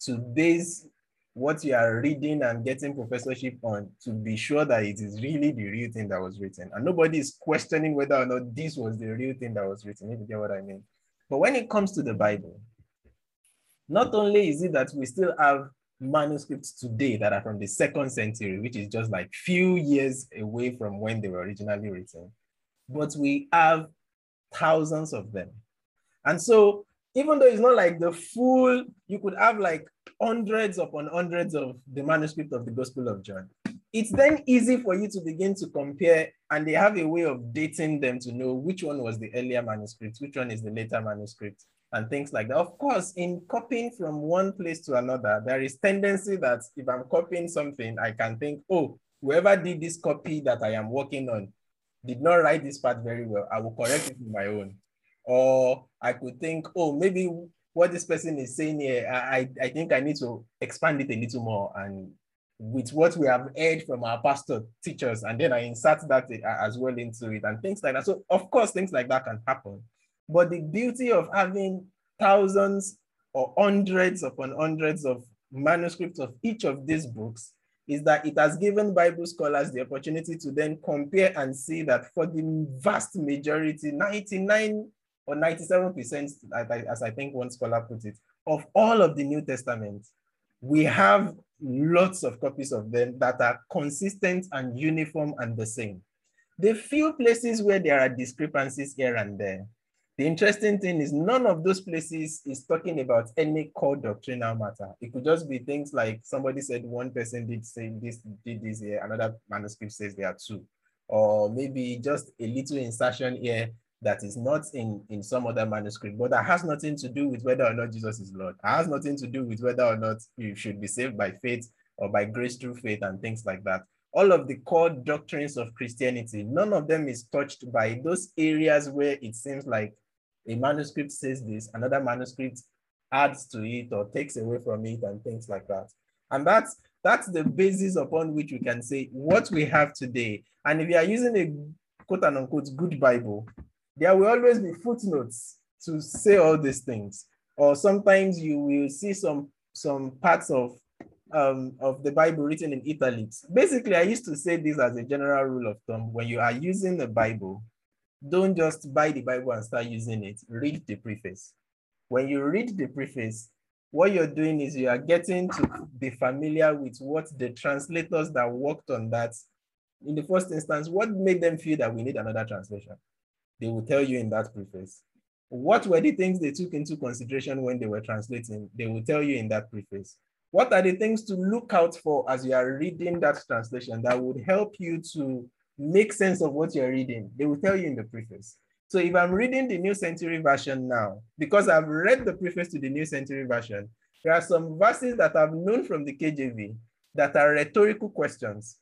Today's what you are reading and getting professorship on to be sure that it is really the real thing that was written. And nobody is questioning whether or not this was the real thing that was written, if you get what I mean. But when it comes to the Bible, not only is it that we still have manuscripts today that are from the second century, which is just like few years away from when they were originally written, but we have thousands of them. And so even though it's not like the full, you could have like hundreds upon hundreds of the manuscript of the Gospel of John. It's then easy for you to begin to compare, and they have a way of dating them to know which one was the earlier manuscript, which one is the later manuscript, and things like that. Of course, in copying from one place to another, there is tendency that if I'm copying something, I can think, oh, whoever did this copy that I am working on did not write this part very well. I will correct it with my own. Or I could think, oh, maybe what this person is saying here, I, I think I need to expand it a little more and with what we have heard from our pastor teachers, and then I insert that uh, as well into it and things like that. So of course, things like that can happen. But the beauty of having thousands or hundreds upon hundreds of manuscripts of each of these books is that it has given Bible scholars the opportunity to then compare and see that for the vast majority, 99 or 97%, as I think one scholar put it, of all of the New Testament, we have lots of copies of them that are consistent and uniform and the same. The few places where there are discrepancies here and there, the interesting thing is none of those places is talking about any core doctrinal matter. It could just be things like somebody said one person did say this, did this here, another manuscript says there are two. Or maybe just a little insertion here that is not in, in some other manuscript, but that has nothing to do with whether or not Jesus is Lord. It has nothing to do with whether or not you should be saved by faith or by grace through faith and things like that all of the core doctrines of Christianity, none of them is touched by those areas where it seems like a manuscript says this, another manuscript adds to it or takes away from it and things like that. And that's that's the basis upon which we can say what we have today. And if you are using a quote and unquote good Bible, there will always be footnotes to say all these things. Or sometimes you will see some some parts of um, of the Bible written in italics. Basically, I used to say this as a general rule of thumb. When you are using the Bible, don't just buy the Bible and start using it. Read the preface. When you read the preface, what you're doing is you are getting to be familiar with what the translators that worked on that in the first instance, what made them feel that we need another translation? They will tell you in that preface. What were the things they took into consideration when they were translating? They will tell you in that preface. What are the things to look out for as you are reading that translation that would help you to make sense of what you're reading? They will tell you in the preface. So if I'm reading the New Century Version now, because I've read the preface to the New Century Version, there are some verses that I've known from the KJV that are rhetorical questions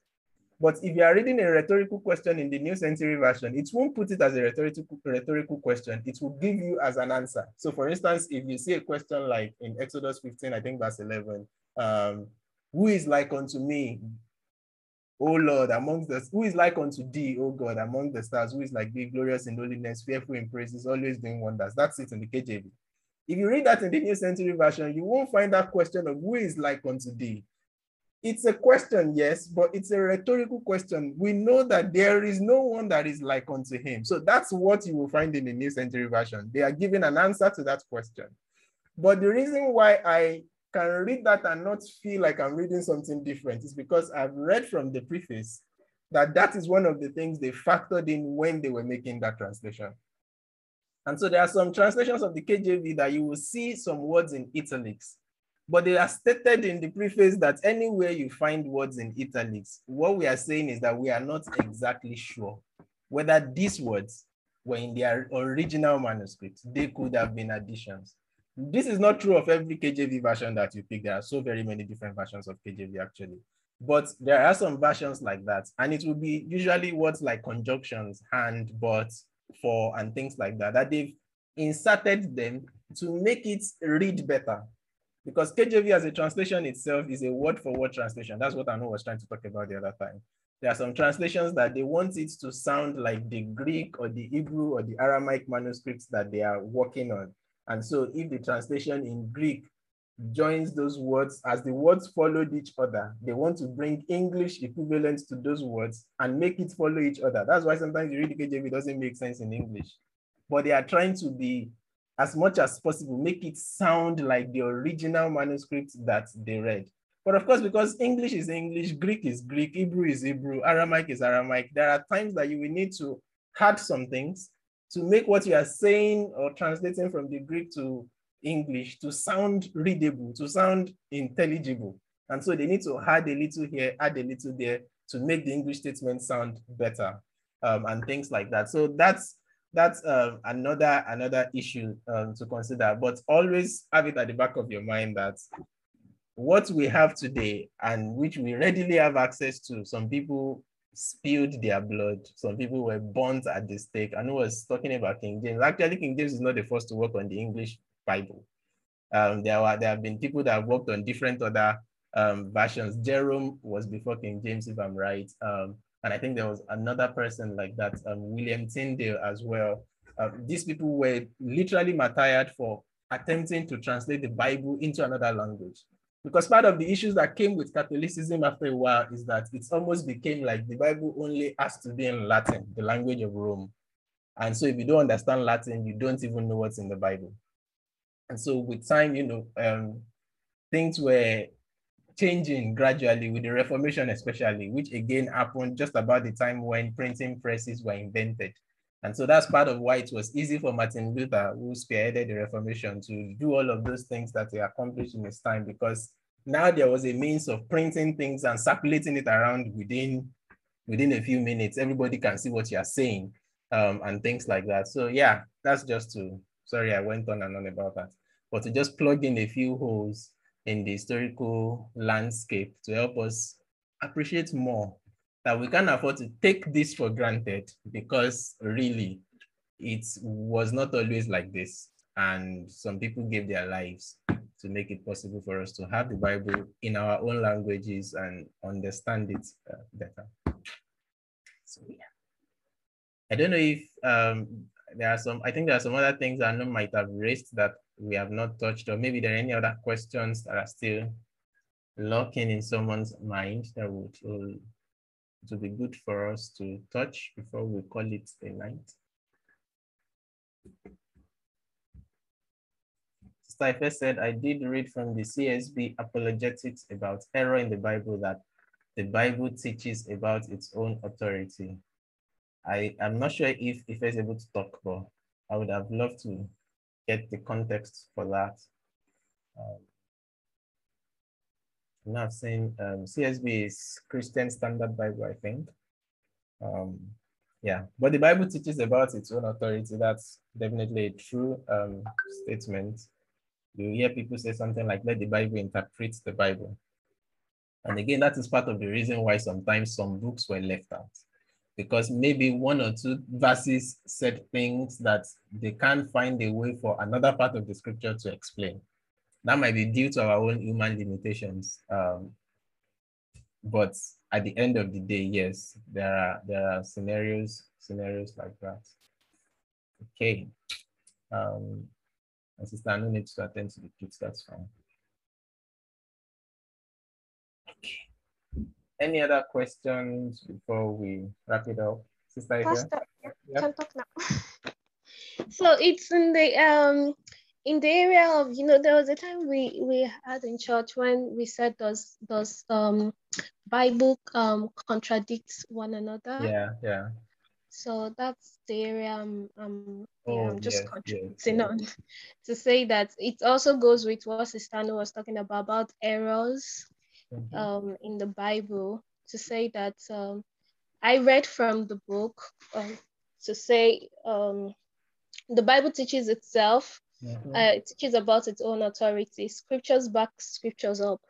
but if you are reading a rhetorical question in the New Century Version, it won't put it as a rhetorical, rhetorical question. It will give you as an answer. So for instance, if you see a question like in Exodus 15, I think verse 11, um, who is like unto me, O Lord, amongst the, who is like unto thee, O God, among the stars, who is like thee, glorious in holiness, fearful in praises, always doing wonders. That's it in the KJV. If you read that in the New Century Version, you won't find that question of who is like unto thee. It's a question, yes, but it's a rhetorical question. We know that there is no one that is like unto him. So that's what you will find in the New Century Version. They are giving an answer to that question. But the reason why I can read that and not feel like I'm reading something different is because I've read from the preface that that is one of the things they factored in when they were making that translation. And so there are some translations of the KJV that you will see some words in italics but they are stated in the preface that anywhere you find words in italics, what we are saying is that we are not exactly sure whether these words were in their original manuscript. They could have been additions. This is not true of every KJV version that you pick. There are so very many different versions of KJV actually. But there are some versions like that. And it will be usually words like conjunctions, and, but, for, and things like that, that they've inserted them to make it read better because KJV as a translation itself is a word for word translation. That's what Anu was trying to talk about the other time. There are some translations that they want it to sound like the Greek or the Hebrew or the Aramaic manuscripts that they are working on. And so if the translation in Greek joins those words as the words followed each other, they want to bring English equivalent to those words and make it follow each other. That's why sometimes you read the KJV, doesn't make sense in English. But they are trying to be as much as possible, make it sound like the original manuscript that they read. But of course, because English is English, Greek is Greek, Hebrew is Hebrew, Aramaic is Aramaic, there are times that you will need to add some things to make what you are saying or translating from the Greek to English to sound readable, to sound intelligible. And so they need to add a little here, add a little there to make the English statement sound better um, and things like that. So that's that's um, another another issue um, to consider. But always have it at the back of your mind that what we have today and which we readily have access to, some people spilled their blood. Some people were burnt at the stake. And who was talking about King James. Actually, King James is not the first to work on the English Bible. Um, there were there have been people that have worked on different other um, versions. Jerome was before King James, if I'm right. Um, and I think there was another person like that, um, William Tyndale as well. Uh, these people were literally martyred for attempting to translate the Bible into another language. Because part of the issues that came with Catholicism after a while is that it almost became like the Bible only has to be in Latin, the language of Rome. And so if you don't understand Latin, you don't even know what's in the Bible. And so with time, you know, um, things were changing gradually with the Reformation, especially, which again happened just about the time when printing presses were invented. And so that's part of why it was easy for Martin Luther, who spearheaded the Reformation, to do all of those things that he accomplished in his time, because now there was a means of printing things and circulating it around within within a few minutes. Everybody can see what you're saying um, and things like that. So yeah, that's just to, sorry, I went on and on about that, but to just plug in a few holes in the historical landscape to help us appreciate more that we can't afford to take this for granted because really it was not always like this. And some people gave their lives to make it possible for us to have the Bible in our own languages and understand it uh, better. So yeah. I don't know if um, there are some, I think there are some other things Anu might have raised that we have not touched, or maybe there are any other questions that are still lurking in someone's mind that would, will, would be good for us to touch before we call it a night. Sister said, I did read from the CSB apologetics about error in the Bible that the Bible teaches about its own authority. I am not sure if if is able to talk, but I would have loved to get the context for that. Um, I'm not saying um, CSB is Christian Standard Bible, I think. Um, yeah, but the Bible teaches about its own authority. That's definitely a true um, statement. You hear people say something like, let the Bible interpret the Bible. And again, that is part of the reason why sometimes some books were left out because maybe one or two verses said things that they can't find a way for another part of the scripture to explain. That might be due to our own human limitations. Um, but at the end of the day, yes, there are there are scenarios scenarios like that. Okay. Um, and sister Anu needs to attend to the kids, that's fine. Okay. Any other questions before we wrap it up? Sister Pastor, yeah, can talk now. so it's in the um in the area of you know there was a time we we had in church when we said does does um bible um contradicts one another? Yeah yeah. So that's the area i'm i'm, oh, yeah, I'm just yes, contributing yes, on to say that it also goes with what sister was talking about about errors Mhm. um, in the Bible to say that um, I read from the book um, to say um, the Bible teaches itself, Mhm. uh, it teaches about its own authority. Scriptures back scriptures up.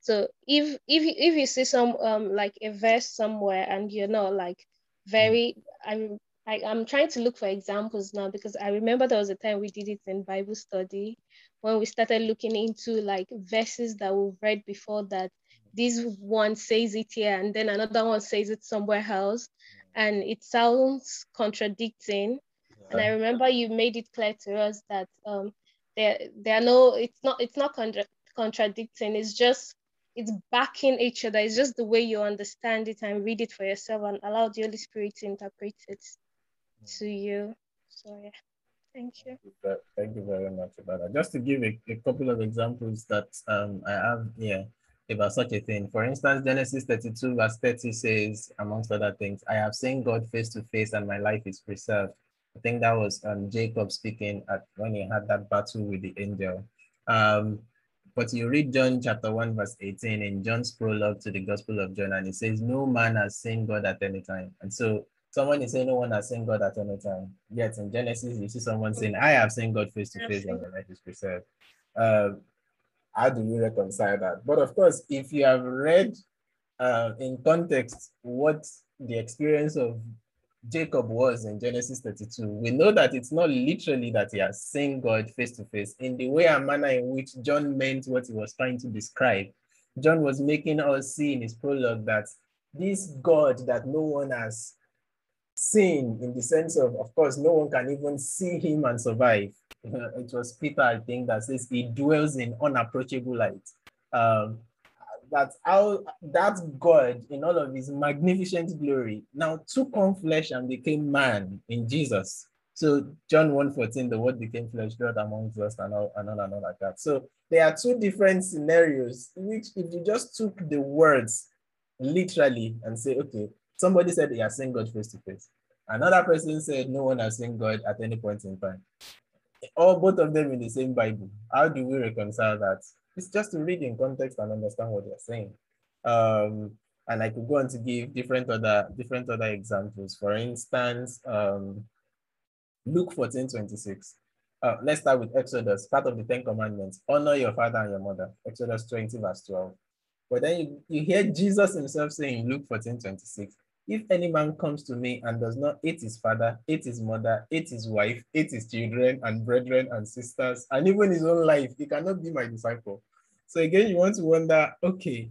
So if if if you see some um like a verse somewhere and you're not like very I'm I, I'm trying to look for examples now because I remember there was a time we did it in Bible study when we started looking into like verses that we've read before that this one says it here and then another one says it somewhere else and it sounds contradicting and I remember you made it clear to us that um there there are no it's not it's not contra- contradicting. It's just it's backing each other. It's just the way you understand it and read it for yourself and allow the Holy Spirit to interpret it to you. So yeah. Thank you. Thank you very much about that. Just to give a, a couple of examples that um, I have here about such a thing. For instance, Genesis 32 verse 30 says, amongst other things, I have seen God face to face and my life is preserved. I think that was um, Jacob speaking at when he had that battle with the angel. Um, but you read John chapter 1, verse 18 in John's prologue to the Gospel of John, and it says, No man has seen God at any time. And so someone is saying no one has seen God at any time. Yet in Genesis, you see someone saying, I have seen God face to face and my life is preserved. Um, how do you reconcile that? But of course, if you have read uh, in context what the experience of Jacob was in Genesis 32, we know that it's not literally that he has seen God face to face in the way and manner in which John meant what he was trying to describe. John was making us see in his prologue that this God that no one has seen in the sense of, of course, no one can even see him and survive. it was Peter, I think, that says he dwells in unapproachable light. Um, that's how that God, in all of his magnificent glory, now took on flesh and became man in Jesus. So John 1:14, the word became flesh, dwelt amongst us, and all and all and all like that. So there are two different scenarios, which if you just took the words literally and say, okay, somebody said he has seen God face to face. Another person said no one has seen God at any point in time. All both of them in the same Bible. How do we reconcile that? It's just to read in context and understand what they're saying. Um, and I could go on to give different other different other examples. For instance, um, Luke 14, 26. Uh, let's start with Exodus, part of the Ten Commandments. Honor your father and your mother. Exodus 20, verse 12. But then you, you hear Jesus himself saying in Luke 14, 26, if any man comes to me and does not hate his father, hate his mother, hate his wife, hate his children and brethren and sisters, and even his own life, he cannot be my disciple. So again, you want to wonder, okay,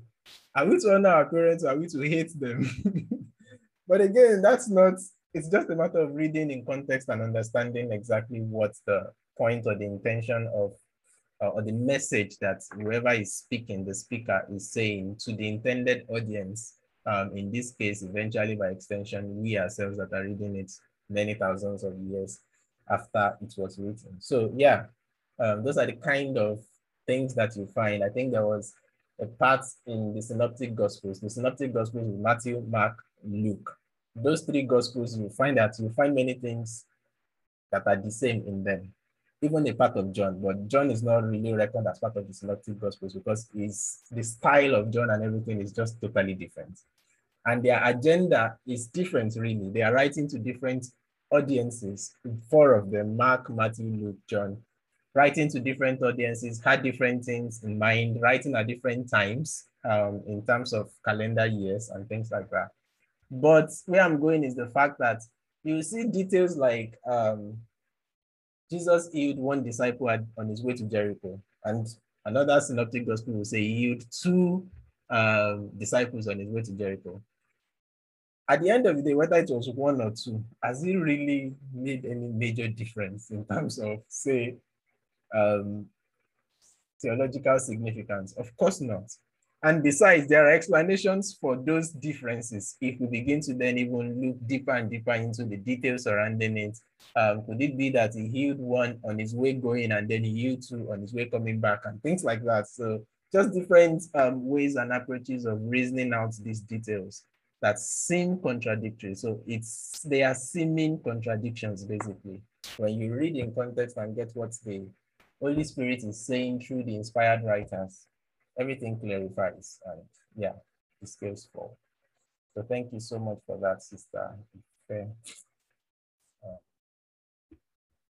are we to honor our parents are we to hate them? but again, that's not it's just a matter of reading in context and understanding exactly what's the point or the intention of uh, or the message that whoever is speaking, the speaker is saying to the intended audience. Um, in this case, eventually by extension, we ourselves that are reading it many thousands of years after it was written. So yeah, um, those are the kind of things that you find. I think there was a part in the Synoptic Gospels. The Synoptic Gospels with Matthew, Mark, Luke. Those three Gospels, you find that you find many things that are the same in them. Even a part of John, but John is not really reckoned as part of the Synoptic Gospels because is the style of John and everything is just totally different. And their agenda is different, really. They are writing to different audiences, four of them, Mark, Matthew, Luke, John, writing to different audiences, had different things in mind, writing at different times um, in terms of calendar years and things like that. But where I'm going is the fact that you see details like um, Jesus healed one disciple on his way to Jericho, and another synoptic gospel will say he healed two um, disciples on his way to Jericho at the end of the day, whether it was one or two, has it really made any major difference in terms of, say, um, theological significance? Of course not. And besides, there are explanations for those differences. If we begin to then even look deeper and deeper into the details surrounding it, um, could it be that he healed one on his way going and then he healed two on his way coming back and things like that? So just different um, ways and approaches of reasoning out these details that seem contradictory. So it's they are seeming contradictions basically. When you read in context and get what the Holy Spirit is saying through the inspired writers, everything clarifies and yeah, the scales fall. So thank you so much for that, sister. Okay. Uh,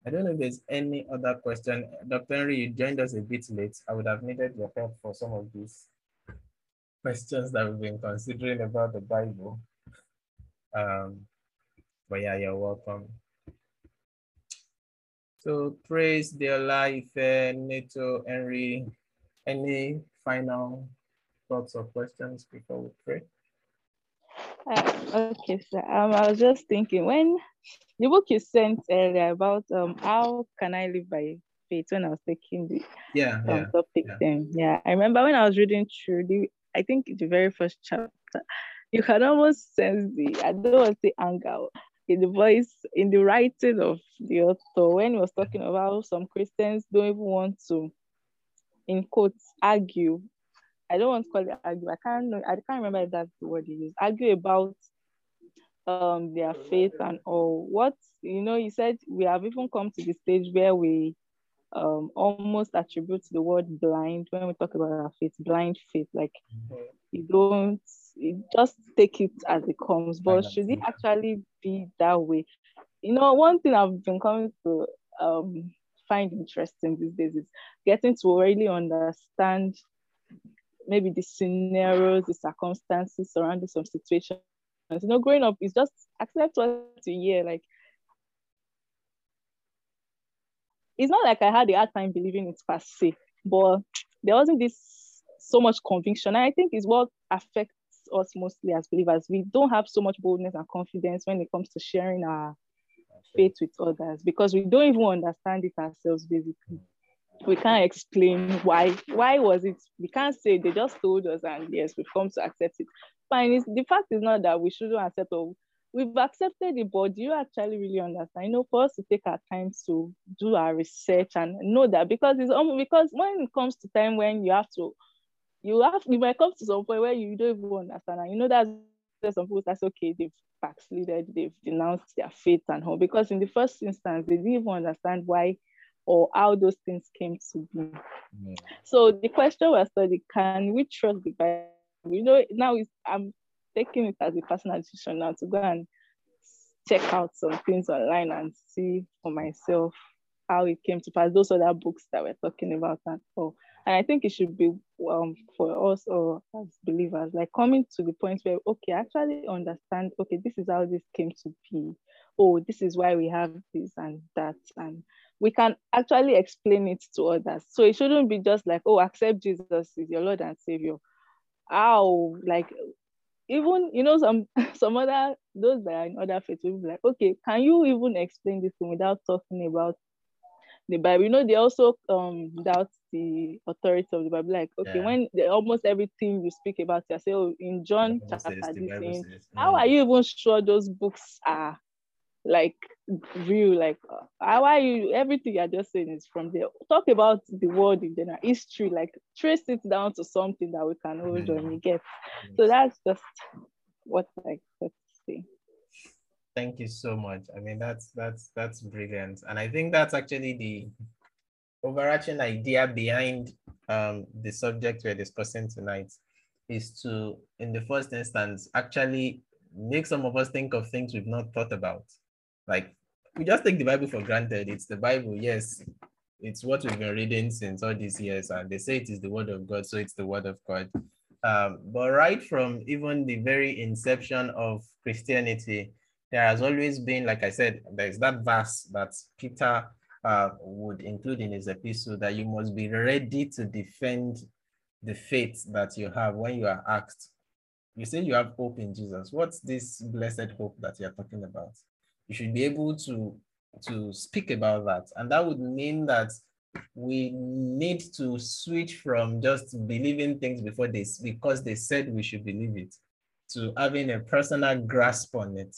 I don't know if there's any other question. Dr. Henry, you joined us a bit late. I would have needed your help for some of these questions that we've been considering about the Bible. Um, but yeah, you're welcome. So praise dear life, Neto, Henry. Any final thoughts or questions before we pray? Uh, okay, so um, I was just thinking when the book you sent earlier about um how can I live by faith when I was taking the yeah, um, yeah topic yeah. then yeah I remember when I was reading through the I think the very first chapter, you can almost sense the, I don't want to say anger, in the voice, in the writing of the author, when he was talking about some Christians don't even want to, in quotes, argue. I don't want to call it argue. I can't I can't remember if that's the word he used. Argue about um their faith and all. What you know, he said we have even come to the stage where we um, almost attribute the word blind when we talk about our faith, blind faith. Like you don't you just take it as it comes. But should it actually be that way? You know, one thing I've been coming to um, find interesting these days is getting to really understand maybe the scenarios, the circumstances surrounding some situations. You know, growing up is just accept what you hear. Like it's not like I had a hard time believing it's per se, but there wasn't this so much conviction. I think is what affects us mostly as believers. We don't have so much boldness and confidence when it comes to sharing our faith with others because we don't even understand it ourselves basically. We can't explain why. Why was it? We can't say they just told us and yes, we've come to accept it. Fine. The fact is not that we shouldn't accept or we've accepted it, but do you actually really understand? You know, for us to take our time to do our research and know that because it's almost because when it comes to time when you have to, you have you might come to some point where you don't even understand, and you know that there's some people that's okay, they've backslided, they've denounced their faith and all because in the first instance they didn't even understand why or how those things came to be. Yeah. So the question was studying: Can we trust the Bible? You know, now I'm taking it as a personal decision now to go and check out some things online and see for myself how it came to pass, those other books that we're talking about and all. And I think it should be um, for us or as believers, like coming to the point where, okay, actually understand, okay, this is how this came to be. Oh, this is why we have this and that. And we can actually explain it to others. So it shouldn't be just like, oh, accept Jesus is your Lord and Savior. How, like, even you know some some other those that are in other faiths will be like, okay, can you even explain this thing without talking about the Bible? You know, they also um doubt the authority of the Bible. Like, okay, Yeah. when they, almost everything you speak about, you say, oh, in John chapter says, this thing, says. how Mm. are you even sure those books are like real? Like, how are you? Everything you're just saying is from there. Talk about the world in general, history, like trace it down to something that we can hold on. You get so that's just what I got to say. Thank you so much. I mean, that's that's that's brilliant, and I think that's actually the overarching idea behind um, the subject we're discussing tonight is to, in the first instance, actually make some of us think of things we've not thought about. Like we just take the Bible for granted. It's the Bible, yes. It's what we've been reading since all these years, and they say it is the word of God, so it's the word of God. Um, but right from even the very inception of Christianity, there has always been, like I said, there's that verse that Peter uh, would include in his epistle that you must be ready to defend the faith that you have when you are asked. You say you have hope in Jesus. What's this blessed hope that you're talking about? You should be able to, to speak about that. And that would mean that we need to switch from just believing things before this because they said we should believe it to having a personal grasp on it.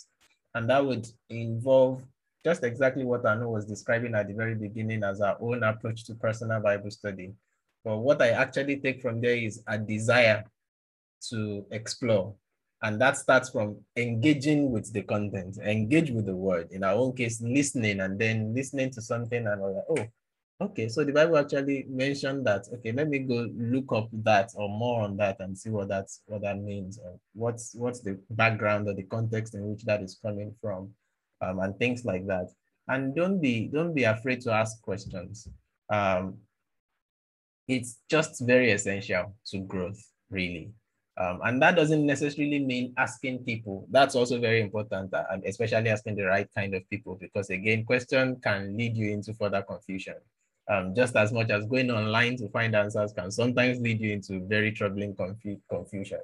And that would involve just exactly what Anu was describing at the very beginning as our own approach to personal Bible study. But what I actually take from there is a desire to explore. And that starts from engaging with the content, engage with the word. In our own case, listening and then listening to something and like, oh, okay. So the Bible actually mentioned that. Okay, let me go look up that or more on that and see what that's what that means or what's what's the background or the context in which that is coming from um, and things like that. And don't be don't be afraid to ask questions. Um, it's just very essential to growth, really. Um, and that doesn't necessarily mean asking people. That's also very important, uh, especially asking the right kind of people, because again, question can lead you into further confusion. Um, just as much as going online to find answers can sometimes lead you into very troubling confu confusion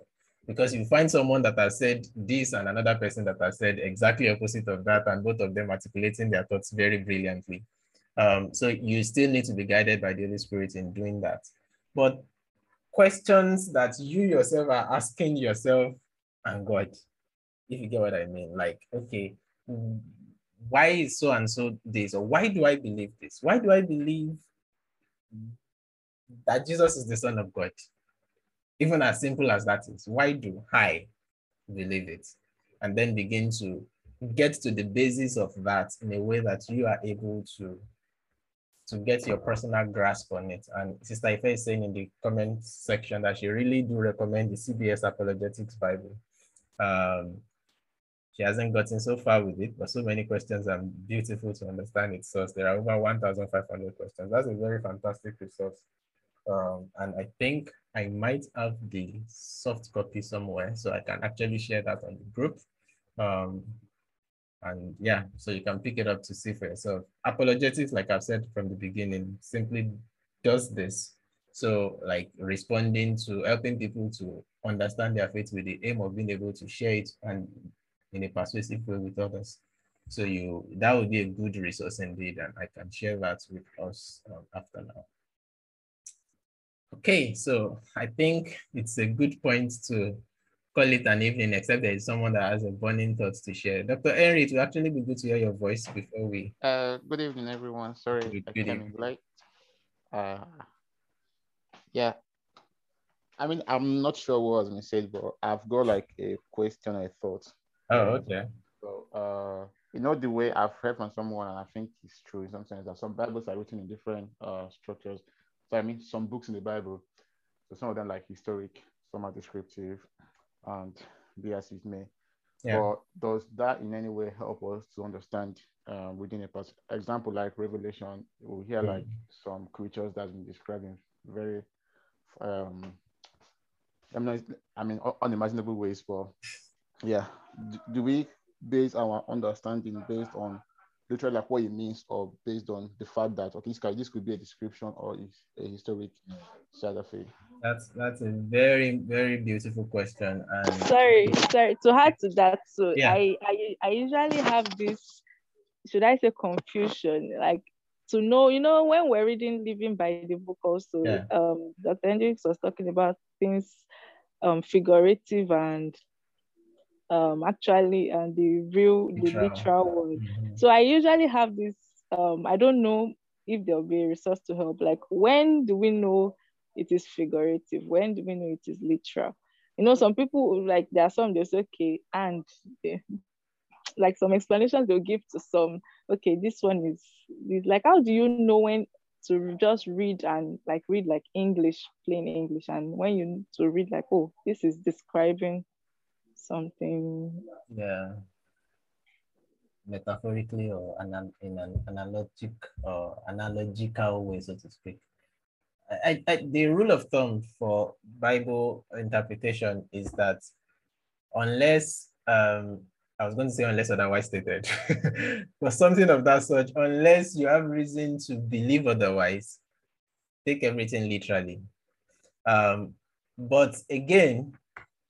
because you find someone that has said this and another person that has said exactly opposite of that and both of them articulating their thoughts very brilliantly. Um, so you still need to be guided by the holy spirit in doing that. But questions that you yourself are asking yourself and god if you get what i mean like okay why is so and so this? Or why do i believe this? Why do i believe that jesus is the son of god even as simple as that is, why do I believe it? And then begin to get to the basis of that in a way that you are able to, to get your personal grasp on it. And Sister Ife is saying in the comment section that she really do recommend the CSB Apologetics Bible. Um, she hasn't gotten so far with it, but so many questions are beautiful to understand its source. There are over 1,500 questions. That's a very fantastic resource. Um, and I think I might have the soft copy somewhere, so I can actually share that on the group. Um, and yeah, so you can pick it up to see for yourself. Apologetics, like I've said from the beginning, simply does this. So like responding to helping people to understand their faith with the aim of being able to share it and in a persuasive way with others. So you that would be a good resource indeed, and I can share that with us um, after now. Okay, so I think it's a good point to call it an evening, except there is someone that has a burning thought to share. Dr. Henry, it would actually be good to hear your voice before we. Uh, good evening, everyone. Sorry, Good- I good came in evening. late. Uh, yeah. I mean, I'm not sure what was being said, but I've got like a question I thought. Oh, okay. So, uh, you know, the way I've heard from someone, and I think it's true in some sense, that some Bibles are written in different uh, structures. So, I mean, some books in the Bible, so some of them like historic, some are descriptive, and be as it may. Yeah. But does that in any way help us to understand uh, within a past Example like Revelation, we hear like some creatures that's been described in very, um, I mean, I mean, unimaginable ways. But yeah, do, do we base our understanding based on literally like what it means or based on the fact that okay, this, this could be a description or a historic side of it? That's that's a very very beautiful question. And sorry, sorry. To add to that, so Yeah. I, I I usually have this, should I say confusion, like to know, you know, when we're reading Living by the Book also, Yeah. um, Dr. Hendricks was talking about things um figurative and um actually and the real the Literal. literal word. Mhm. So I usually have this um I don't know if there'll be a resource to help. Like when do we know it is figurative? When do we know it is literal? You know, some people like there are some they say okay, and they, like some explanations they'll give to some, okay, this one is, is like how do you know when to just read and like read like English, plain English, and when you to read like, oh, this is describing something. Yeah. Metaphorically or in an analogic or analogical way so to speak. I, I, the rule of thumb for bible interpretation is that unless um i was going to say unless otherwise stated but something of that sort unless you have reason to believe otherwise take everything literally. Um but again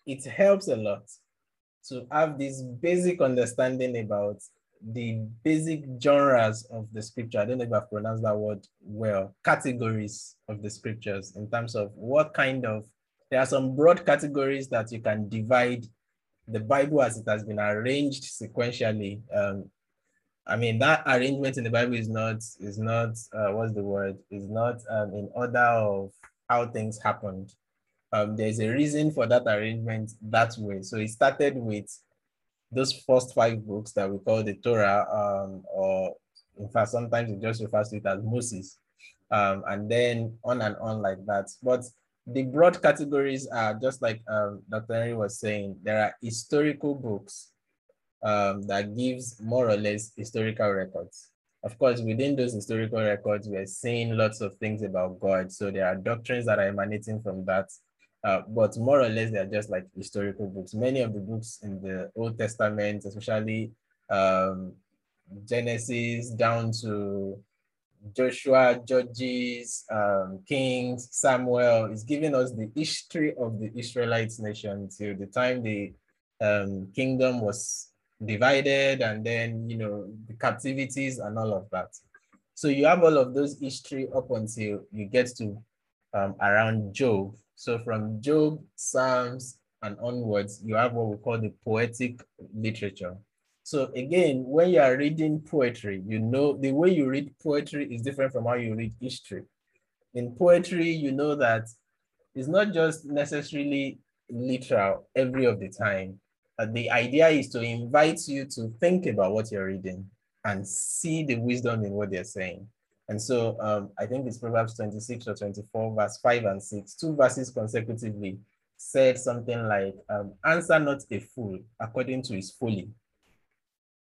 it helps a lot to have this basic understanding about the basic genres of the scripture. I don't know if I've pronounced that word well, categories of the scriptures in terms of what kind of, there are some broad categories that you can divide the Bible as it has been arranged sequentially. Um, I mean, that arrangement in the Bible is not, is not, uh, what's the word, is not um, in order of how things happened um, there's a reason for that arrangement that way. So it started with those first five books that we call the Torah, um, or in fact, sometimes it just refers to it as Moses, um, and then on and on like that. But the broad categories are just like um, Dr. Henry was saying, there are historical books um, that gives more or less historical records. Of course, within those historical records, we're seeing lots of things about God. So there are doctrines that are emanating from that. Uh, but more or less, they're just like historical books. Many of the books in the Old Testament, especially um, Genesis down to Joshua, Judges, um, Kings, Samuel, is giving us the history of the Israelites nation till the time the um, kingdom was divided and then, you know, the captivities and all of that. So you have all of those history up until you get to um, around Job. So from Job, Psalms, and onwards, you have what we call the poetic literature. So again, when you are reading poetry, you know the way you read poetry is different from how you read history. In poetry, you know that it's not just necessarily literal every of the time. The idea is to invite you to think about what you're reading and see the wisdom in what they're saying. And so um, I think it's Proverbs 26 or 24, verse 5 and 6, two verses consecutively said something like, um, answer not a fool according to his folly,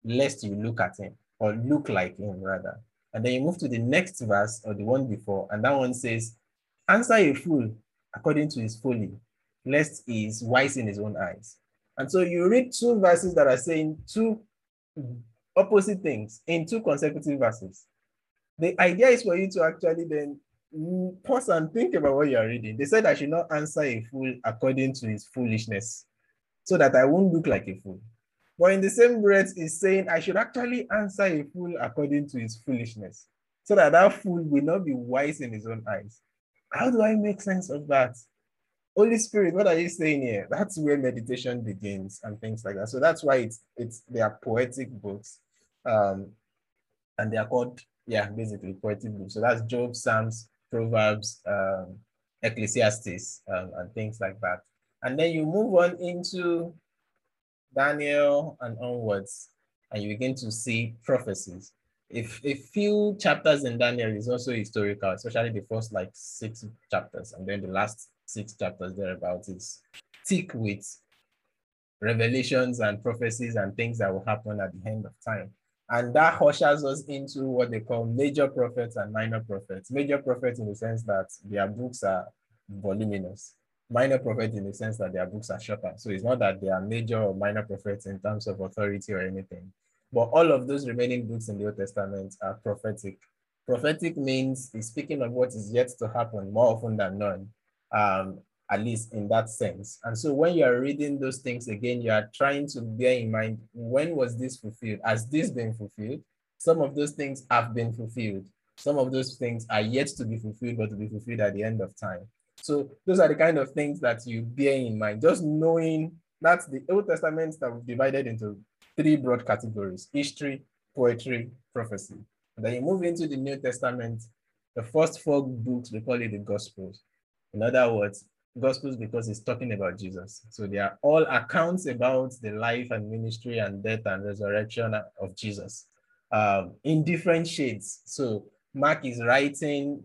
lest you look at him or look like him rather. And then you move to the next verse or the one before, and that one says, answer a fool according to his folly, lest he is wise in his own eyes. And so you read two verses that are saying two opposite things in two consecutive verses. The idea is for you to actually then pause and think about what you're reading. They said I should not answer a fool according to his foolishness, so that I won't look like a fool. But in the same breath, is saying I should actually answer a fool according to his foolishness, so that that fool will not be wise in his own eyes. How do I make sense of that? Holy Spirit, what are you saying here? That's where meditation begins and things like that. So that's why it's it's they are poetic books, um, and they are called yeah basically poetic. So that's Job, Psalms, Proverbs, um, Ecclesiastes, um, and things like that. And then you move on into Daniel and onwards, and you begin to see prophecies. If a few chapters in Daniel is also historical, especially the first like six chapters, and then the last six chapters thereabouts is thick with revelations and prophecies and things that will happen at the end of time. And that ushers us into what they call major prophets and minor prophets. Major prophets in the sense that their books are voluminous. Minor prophets in the sense that their books are shorter. So it's not that they are major or minor prophets in terms of authority or anything. But all of those remaining books in the Old Testament are prophetic. Prophetic means he's speaking of what is yet to happen more often than none, um, at least in that sense. And so when you are reading those things again, you are trying to bear in mind when was this fulfilled? Has this been fulfilled? Some of those things have been fulfilled. Some of those things are yet to be fulfilled, but to be fulfilled at the end of time. So those are the kind of things that you bear in mind. Just knowing that's the Old Testament that we've divided into three broad categories: history, poetry, prophecy. And then you move into the New Testament. The first four books we call it the Gospels. In other words, Gospels because it's talking about Jesus. So they are all accounts about the life and ministry and death and resurrection of Jesus um, in different shades. So Mark is writing,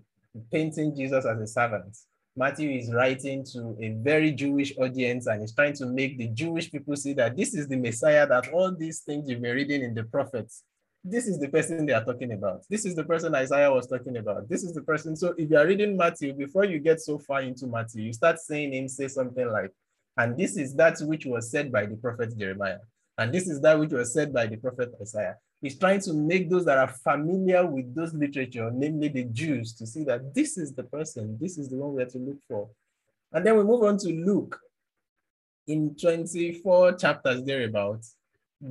painting Jesus as a servant. Matthew is writing to a very Jewish audience and is trying to make the Jewish people see that this is the Messiah, that all these things you've been reading in the prophets, this is the person they are talking about. This is the person Isaiah was talking about. This is the person. So if you are reading Matthew, before you get so far into Matthew, you start saying him say something like, and this is that which was said by the prophet Jeremiah. And this is that which was said by the prophet Isaiah. He's trying to make those that are familiar with those literature, namely the Jews, to see that this is the person, this is the one we have to look for. And then we move on to Luke. In 24 chapters thereabouts,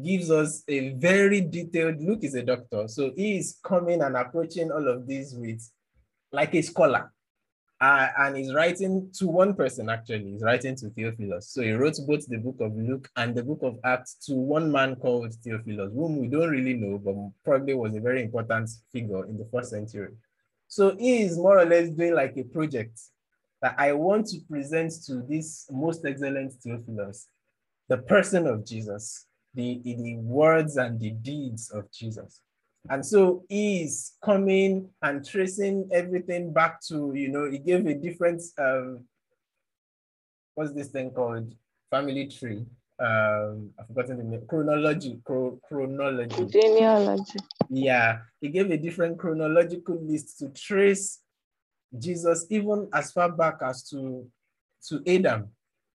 gives us a very detailed, Luke is a doctor, so he is coming and approaching all of these with like a scholar uh, and he's writing to one person actually. He's writing to Theophilus. So he wrote both the book of Luke and the book of Acts to one man called Theophilus, whom we don't really know, but probably was a very important figure in the first century. So he is more or less doing like a project that I want to present to this most excellent Theophilus, the person of Jesus, the, the words and the deeds of Jesus. And so he's coming and tracing everything back to, you know, he gave a different, um, what's this thing called? Family tree. Um, I've forgotten the name, chronology, chro chronology. Genealogy. Yeah, he gave a different chronological list to trace Jesus even as far back as to, to Adam.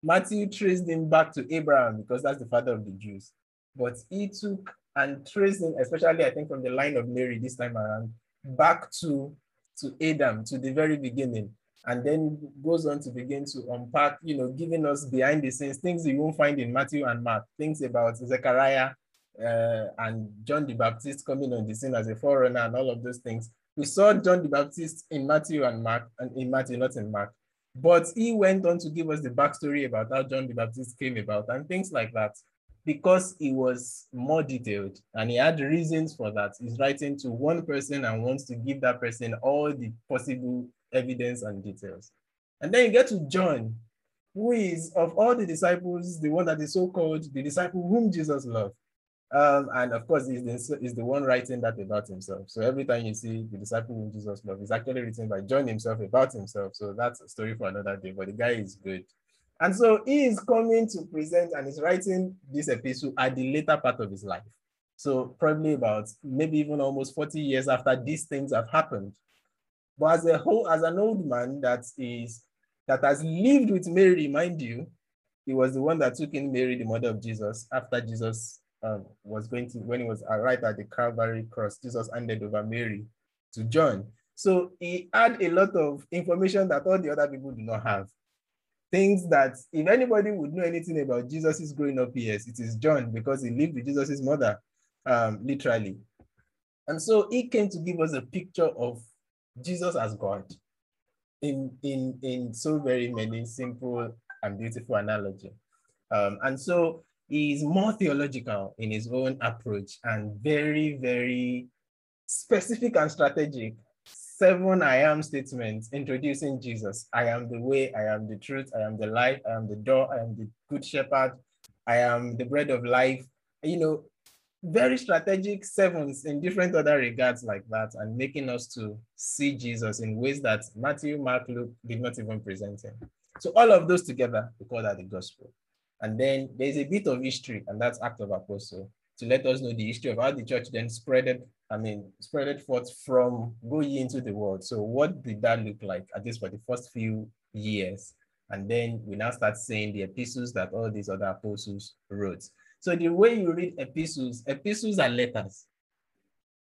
Matthew traced him back to Abraham because that's the father of the Jews. But he took and tracing, especially I think from the line of Mary this time around, back to, to Adam, to the very beginning, and then goes on to begin to unpack, you know, giving us behind the scenes things you won't find in Matthew and Mark, things about Zechariah uh, and John the Baptist coming on the scene as a forerunner and all of those things. We saw John the Baptist in Matthew and Mark, and in Matthew, not in Mark. But he went on to give us the backstory about how John the Baptist came about and things like that because he was more detailed and he had reasons for that. He's writing to one person and wants to give that person all the possible evidence and details. And then you get to John, who is of all the disciples, the one that is so called the disciple whom Jesus loved. Um, and of course, he's the, he's the one writing that about himself. So every time you see the disciple whom Jesus loved, it's actually written by John himself about himself. So that's a story for another day, but the guy is good. And so he is coming to present and is writing this epistle at the later part of his life. So probably about maybe even almost 40 years after these things have happened. But as a whole, as an old man that is that has lived with Mary, mind you, he was the one that took in Mary, the mother of Jesus, after Jesus um, was going to, when he was right at the Calvary cross, Jesus handed over Mary to John. So he had a lot of information that all the other people do not have things that if anybody would know anything about Jesus' growing up years, it is John because he lived with Jesus' mother, um, literally. And so he came to give us a picture of Jesus as God in, in, in so very many simple and beautiful analogy. Um, and so he's more theological in his own approach and very, very specific and strategic seven I am statements introducing Jesus. I am the way, I am the truth, I am the life, I am the door, I am the good shepherd, I am the bread of life. You know, very strategic sevens in different other regards like that, and making us to see Jesus in ways that Matthew, Mark, Luke did not even present him. So all of those together, we call that the gospel. And then there's a bit of history, and that's Act of Apostle, to let us know the history of how the church then spreaded I mean, spread it forth from go ye into the world. So what did that look like, at least for the first few years? And then we now start seeing the epistles that all these other apostles wrote. So the way you read epistles, epistles are letters.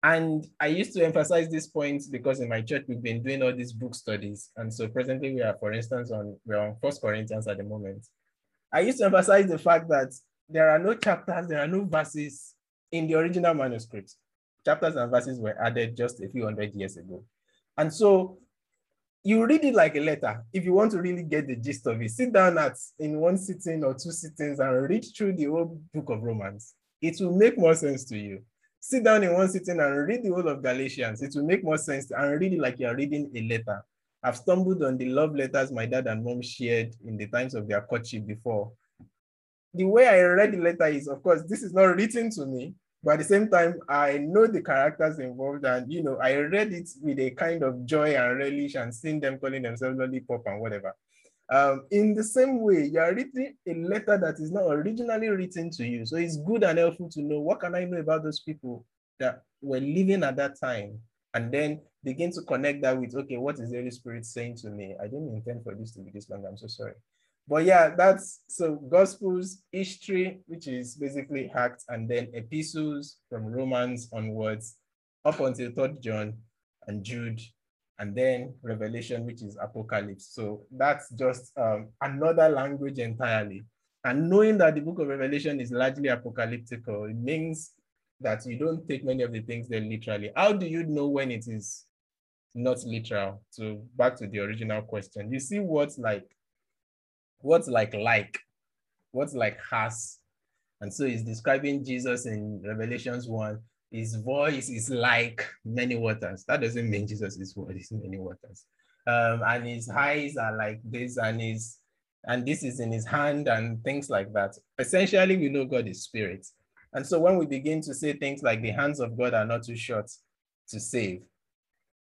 And I used to emphasize this point because in my church we've been doing all these book studies. And so presently we are, for instance, on we're on First Corinthians at the moment. I used to emphasize the fact that there are no chapters, there are no verses in the original manuscript. Chapters and verses were added just a few hundred years ago. And so you read it like a letter. If you want to really get the gist of it, sit down at in one sitting or two sittings and read through the whole book of Romans. It will make more sense to you sit down in one sitting and read the whole of Galatians. It will make more sense and read it like you're reading a letter. I've stumbled on the love letters my dad and mom shared in the times of their courtship before. The way I read the letter is, of course, this is not written to me, but at the same time, I know the characters involved, and you know, I read it with a kind of joy and relish and seeing them calling themselves lollipop and whatever. Um, in the same way, you are reading a letter that is not originally written to you. So it's good and helpful to know what can I know about those people that were living at that time, and then begin to connect that with, okay, what is the Holy Spirit saying to me? I didn't intend for this to be this long. I'm so sorry. But yeah, that's so Gospels, history, which is basically Acts, and then epistles from Romans onwards up until Third John and Jude and then Revelation, which is Apocalypse. So that's just um, another language entirely. And knowing that the book of Revelation is largely apocalyptical, it means that you don't take many of the things there literally. How do you know when it is not literal? So back to the original question. You see what's like, what's like like, what's like has. And so he's describing Jesus in Revelations 1 his voice is like many waters. That doesn't mean Jesus is what is many waters. Um, and his eyes are like this, and his and this is in his hand, and things like that. Essentially, we know God is spirit. And so when we begin to say things like the hands of God are not too short to save,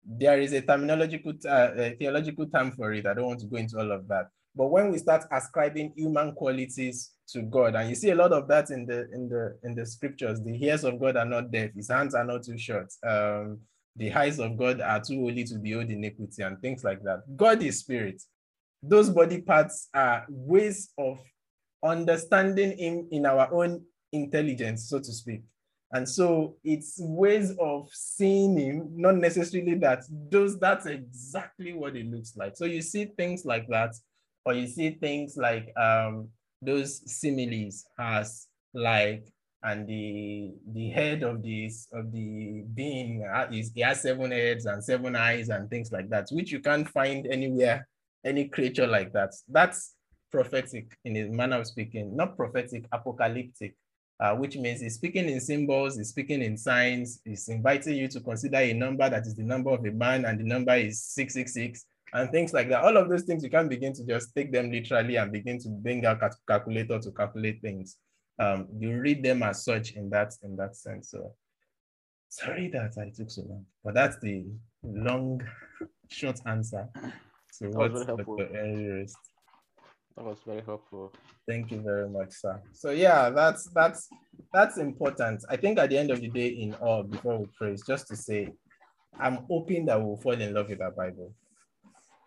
there is a terminological, uh, a theological term for it. I don't want to go into all of that. But when we start ascribing human qualities to God, and you see a lot of that in the in the in the scriptures, the ears of God are not deaf, his hands are not too short, um, the eyes of God are too holy to behold iniquity, and things like that. God is spirit. Those body parts are ways of understanding him in our own intelligence, so to speak. And so it's ways of seeing him, not necessarily that those that's exactly what it looks like. So you see things like that or you see things like um, those similes as like and the the head of this of the being uh, is he has seven heads and seven eyes and things like that which you can't find anywhere any creature like that that's prophetic in a manner of speaking not prophetic apocalyptic uh, which means he's speaking in symbols he's speaking in signs he's inviting you to consider a number that is the number of a man and the number is 666 and things like that. All of those things, you can begin to just take them literally and begin to bring out calculator to calculate things. Um, you read them as such in that in that sense. So sorry that I took so long, but that's the long, short answer. So what's the That was very helpful. Thank you very much, sir. So yeah, that's that's that's important. I think at the end of the day, in all, before we praise, just to say, I'm hoping that we'll fall in love with our Bible.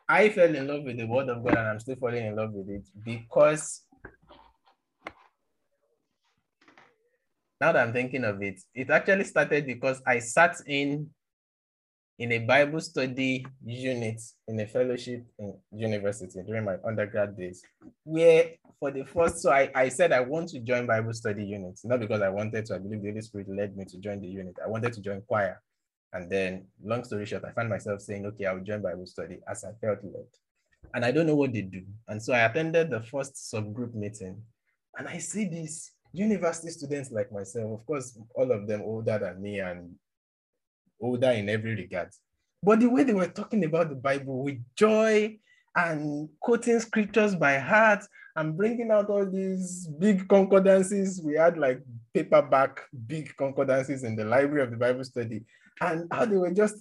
I fell in love with the word of God and I'm still falling in love with it because now that I'm thinking of it, it actually started because I sat in in a Bible study unit in a fellowship in university during my undergrad days, where for the first, so I, I said I want to join Bible study units, not because I wanted to, I believe the Holy Spirit led me to join the unit. I wanted to join choir. And then, long story short, I found myself saying, okay, I'll join Bible study as I felt led. And I don't know what they do. And so I attended the first subgroup meeting and I see these university students like myself, of course, all of them older than me and older in every regard. But the way they were talking about the Bible with joy and quoting scriptures by heart and bringing out all these big concordances. We had like paperback big concordances in the library of the Bible study and how they were just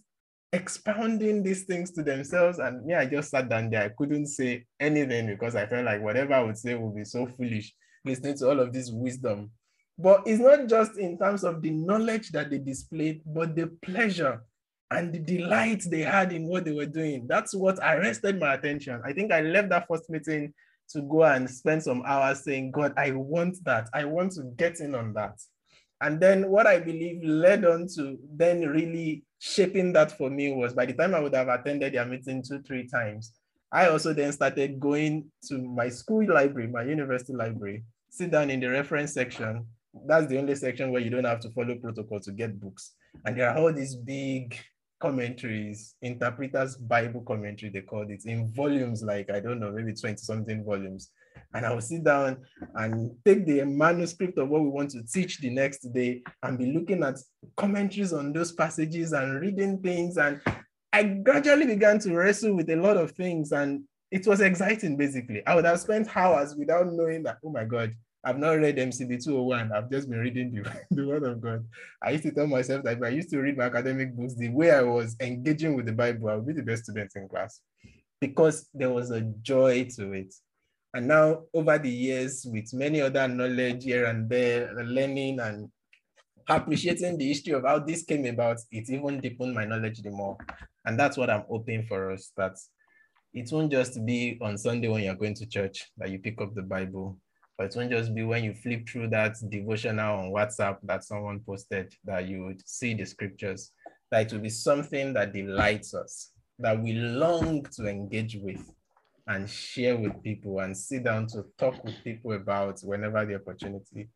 expounding these things to themselves. And me, I just sat down there. I couldn't say anything because I felt like whatever I would say would be so foolish, listening to all of this wisdom. But it's not just in terms of the knowledge that they displayed, but the pleasure and the delight they had in what they were doing. That's what arrested my attention. I think I left that first meeting to go and spend some hours saying, God, I want that. I want to get in on that. And then what I believe led on to then really shaping that for me was by the time I would have attended their meeting two, three times, I also then started going to my school library, my university library, sit down in the reference section. That's the only section where you don't have to follow protocol to get books. And there are all these big commentaries, interpreters Bible commentary, they called it, in volumes like, I don't know, maybe 20 something volumes. And I will sit down and take the manuscript of what we want to teach the next day and be looking at commentaries on those passages and reading things. And I gradually began to wrestle with a lot of things. And it was exciting, basically. I would have spent hours without knowing that, oh my God, I've not read MCB 201. I've just been reading the, the Word of God. I used to tell myself that if I used to read my academic books the way I was engaging with the Bible, I would be the best student in class because there was a joy to it. And now, over the years, with many other knowledge here and there, learning and appreciating the history of how this came about, it even deepened my knowledge the more. And that's what I'm hoping for us that it won't just be on Sunday when you're going to church that you pick up the Bible, but it won't just be when you flip through that devotional on WhatsApp that someone posted that you would see the scriptures, that it will be something that delights us, that we long to engage with and share with people and sit down to talk with people about whenever the opportunity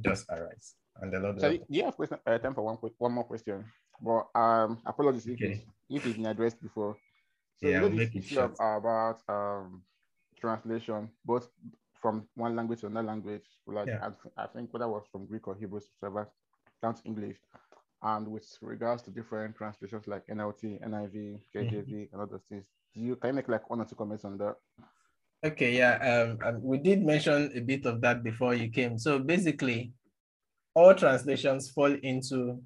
does arise. And the Lord. So do you have question, uh, time for one one more question. But um, apologies okay. if, if it's been addressed before. So yeah, you know this issue about um translation, both from one language to another language. Like yeah. I, I, think whether it was from Greek or Hebrew, whatever, down to English. And with regards to different translations like NLT, NIV, KJV, mm-hmm. and other things, do you can you make like one or two comments on that? Okay, yeah, um, we did mention a bit of that before you came. So basically, all translations fall into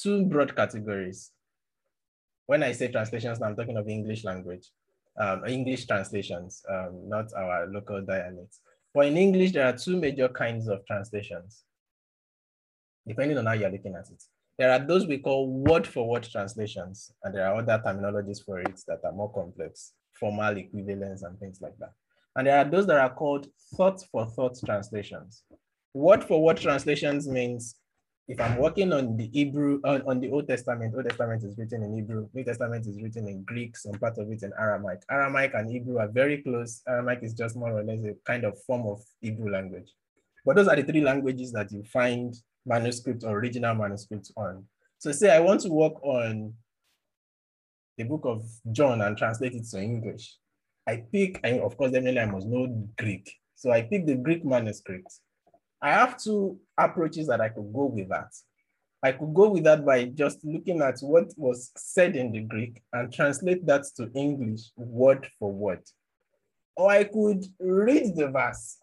two broad categories. When I say translations, I'm talking of English language um, English translations, um, not our local dialects. But in English, there are two major kinds of translations, depending on how you're looking at it. There are those we call word-for-word -word translations, and there are other terminologies for it that are more complex, formal equivalents and things like that. And there are those that are called thought-for-thought -thought translations. Word-for-word -word translations means if I'm working on the Hebrew, on, on the Old Testament, Old Testament is written in Hebrew, New Testament is written in Greek, some part of it in Aramaic. Aramaic and Hebrew are very close. Aramaic is just more or less a kind of form of Hebrew language. But those are the three languages that you find manuscripts or original manuscripts on. So say I want to work on the book of John and translate it to English. I pick, and of course, definitely I must know Greek. So I pick the Greek manuscript I have two approaches that I could go with that. I could go with that by just looking at what was said in the Greek and translate that to English word for word. Or I could read the verse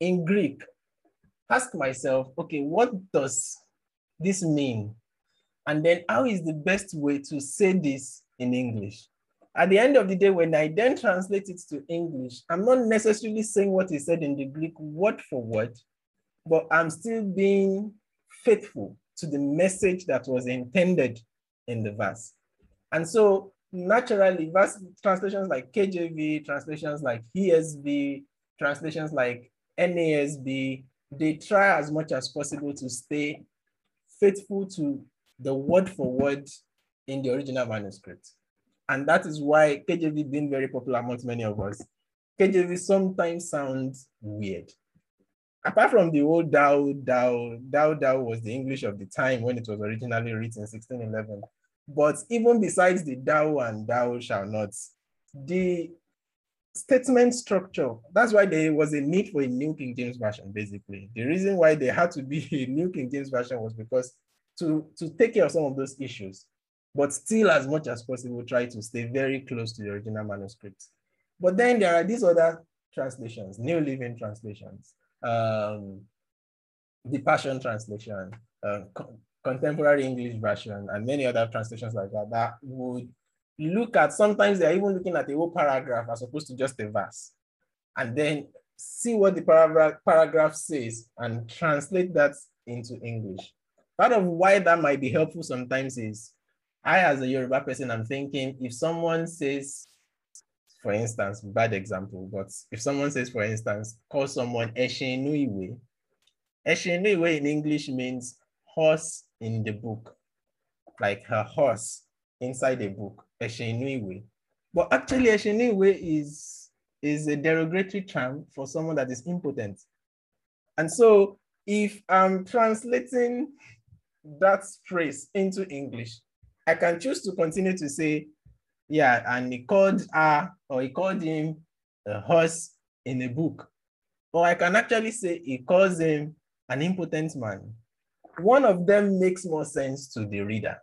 in Greek, ask myself, okay, what does this mean? And then how is the best way to say this in English? At the end of the day, when I then translate it to English, I'm not necessarily saying what he said in the Greek word for word, but I'm still being faithful to the message that was intended in the verse. And so naturally, verse translations like KJV, translations like ESV, translations like NASB, they try as much as possible to stay faithful to the word for word in the original manuscript. And that is why KJV being very popular amongst many of us. KJV sometimes sounds weird. Apart from the old Thou, Thou, Thou, Thou was the English of the time when it was originally written, 1611. But even besides the Thou and Thou shall not, the statement structure, that's why there was a need for a New King James Version, basically. The reason why there had to be a New King James Version was because to, to take care of some of those issues but still as much as possible try to stay very close to the original manuscript. But then there are these other translations, New Living Translations, um, the Passion Translation, uh, co Contemporary English Version, and many other translations like that that would look at, sometimes they're even looking at a whole paragraph as opposed to just a verse, and then see what the paragraph, paragraph says and translate that into English. Part of why that might be helpful sometimes is I, as a Yoruba person, I'm thinking if someone says for instance, bad example, but if someone says, for instance, call someone Eshenuiwe, in English means horse in the book, like her horse inside the book, Eshenuiwe. But actually, Eshenuiwe is, is a derogatory term for someone that is impotent. And so if I'm translating that phrase into English, I can choose to continue to say, yeah, and he called her or he called him a horse in a book. Or I can actually say he calls him an impotent man. One of them makes more sense to the reader.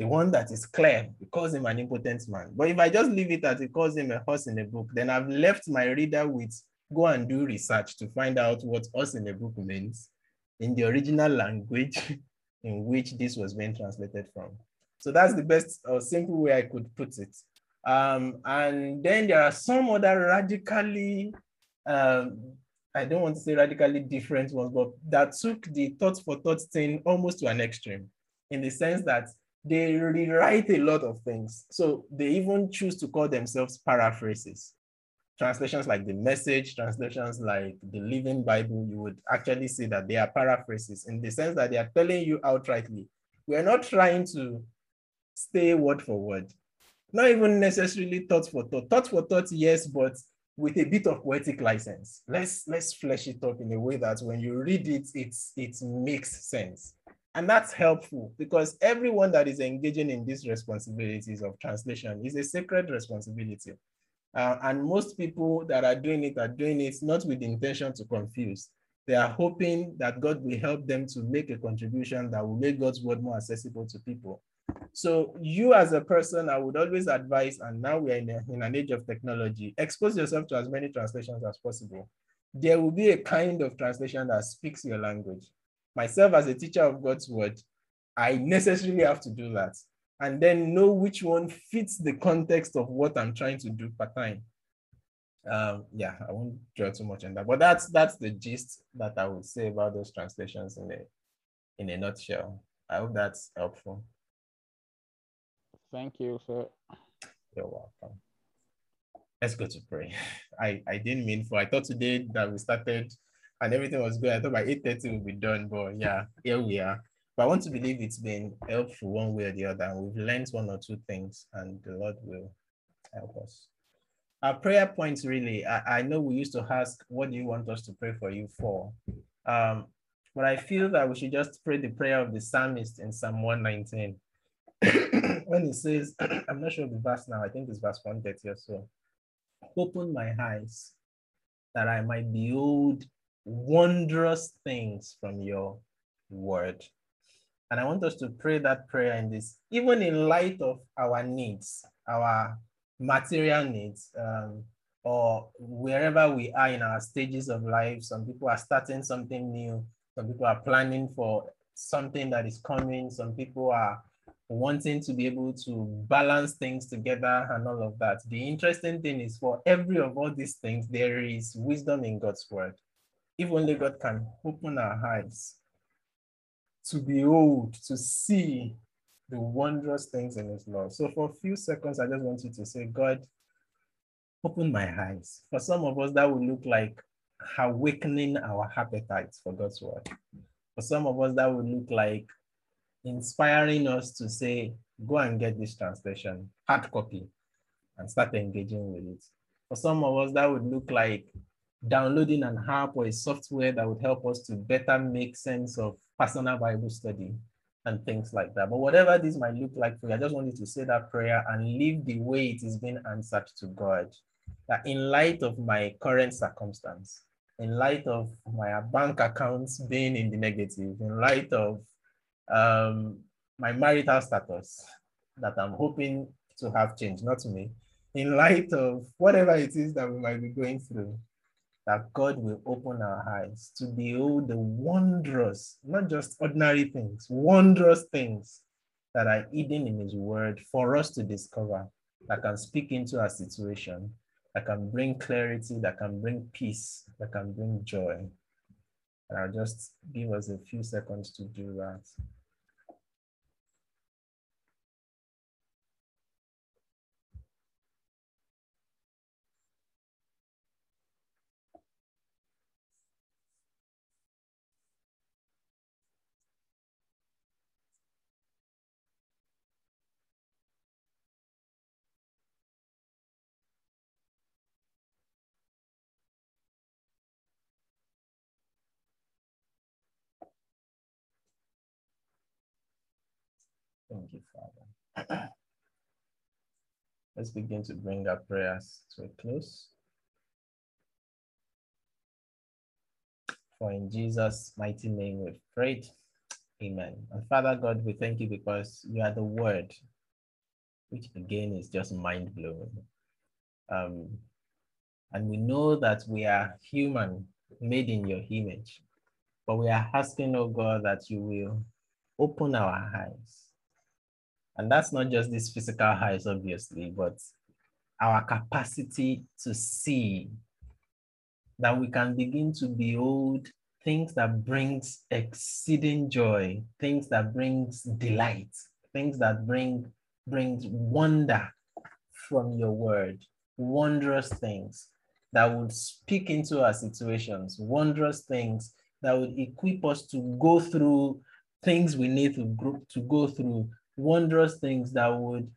The one that is clear, he calls him an impotent man. But if I just leave it as he calls him a horse in a book, then I've left my reader with go and do research to find out what horse in a book means in the original language in which this was being translated from. So that's the best or simple way I could put it. Um, and then there are some other radically, um, I don't want to say radically different ones, but that took the thought for thought thing almost to an extreme in the sense that they rewrite a lot of things. So they even choose to call themselves paraphrases translations like the message, translations like the Living Bible, you would actually see that they are paraphrases in the sense that they are telling you outrightly. We're not trying to stay word for word, not even necessarily thought for thought. Thought for thought, yes, but with a bit of poetic license. Let's let's flesh it up in a way that when you read it, it's it makes sense. And that's helpful because everyone that is engaging in these responsibilities of translation is a sacred responsibility. Uh, and most people that are doing it are doing it not with the intention to confuse. They are hoping that God will help them to make a contribution that will make God's word more accessible to people. So you as a person, I would always advise, and now we are in, a, in an age of technology, expose yourself to as many translations as possible. There will be a kind of translation that speaks your language. Myself as a teacher of God's word, I necessarily have to do that and then know which one fits the context of what I'm trying to do part time. Um, yeah, I won't draw too much on that, but that's that's the gist that I would say about those translations in a in a nutshell. I hope that's helpful. Thank you, sir. You're welcome. Let's go to pray. I, I didn't mean for I thought today that we started and everything was good. I thought by 8:30 we'll be done, but yeah, here we are. But I want to believe it's been helpful one way or the other. We've learned one or two things, and the Lord will help us. Our prayer points really, I, I know we used to ask, what do you want us to pray for you for? Um, but I feel that we should just pray the prayer of the psalmist in Psalm 119. When he says, I'm not sure the verse now, I think it's verse 130 or so. Open my eyes that I might behold wondrous things from your word. And I want us to pray that prayer in this, even in light of our needs, our material needs, um, or wherever we are in our stages of life. Some people are starting something new. Some people are planning for something that is coming. Some people are wanting to be able to balance things together and all of that. The interesting thing is for every of all these things, there is wisdom in God's word. If only God can open our eyes to behold, to see the wondrous things in his law. So for a few seconds, I just want you to say, God, open my eyes. For some of us, that will look like awakening our appetites for God's word. For some of us, that will look like inspiring us to say, go and get this translation, hard copy, and start engaging with it. For some of us, that would look like downloading an app or a software that would help us to better make sense of personal Bible study and things like that. But whatever this might look like for you, I just wanted to say that prayer and live the way it is being answered to God. That in light of my current circumstance, in light of my bank accounts being in the negative, in light of um, my marital status that I'm hoping to have changed, not me, in light of whatever it is that we might be going through, that God will open our eyes to behold the wondrous, not just ordinary things, wondrous things that are hidden in His Word for us to discover that can speak into our situation, that can bring clarity, that can bring peace, that can bring joy. I'll just give us a few seconds to do that. Thank you, Father. Let's begin to bring our prayers to a close. For in Jesus' mighty name we've prayed. Amen. And Father God, we thank you because you are the word, which again is just mind blowing. Um, and we know that we are human, made in your image. But we are asking, oh God, that you will open our eyes. And that's not just these physical eyes, obviously, but our capacity to see that we can begin to behold things that brings exceeding joy, things that brings delight, things that bring brings wonder from your word, wondrous things that would speak into our situations, wondrous things that would equip us to go through things we need to, group to go through, wondrous things that would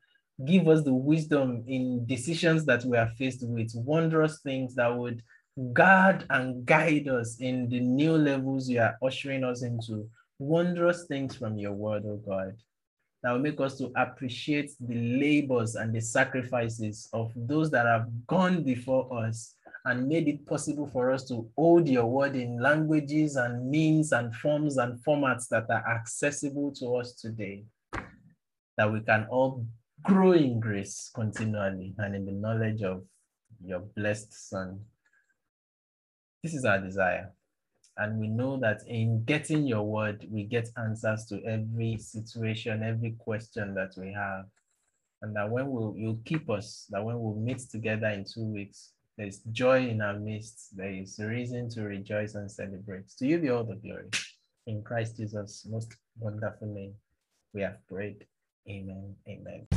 give us the wisdom in decisions that we are faced with, wondrous things that would guard and guide us in the new levels you are ushering us into, wondrous things from your word, oh God, that will make us to appreciate the labors and the sacrifices of those that have gone before us and made it possible for us to hold your word in languages and means and forms and formats that are accessible to us today, that we can all grow in grace continually and in the knowledge of your blessed Son. This is our desire. And we know that in getting your word, we get answers to every situation, every question that we have. And that when we'll, you'll keep us, that when we'll meet together in two weeks, there's joy in our midst. There is reason to rejoice and celebrate. To you be all the glory. In Christ Jesus' most wonderful name, we have prayed. Amen. Amen.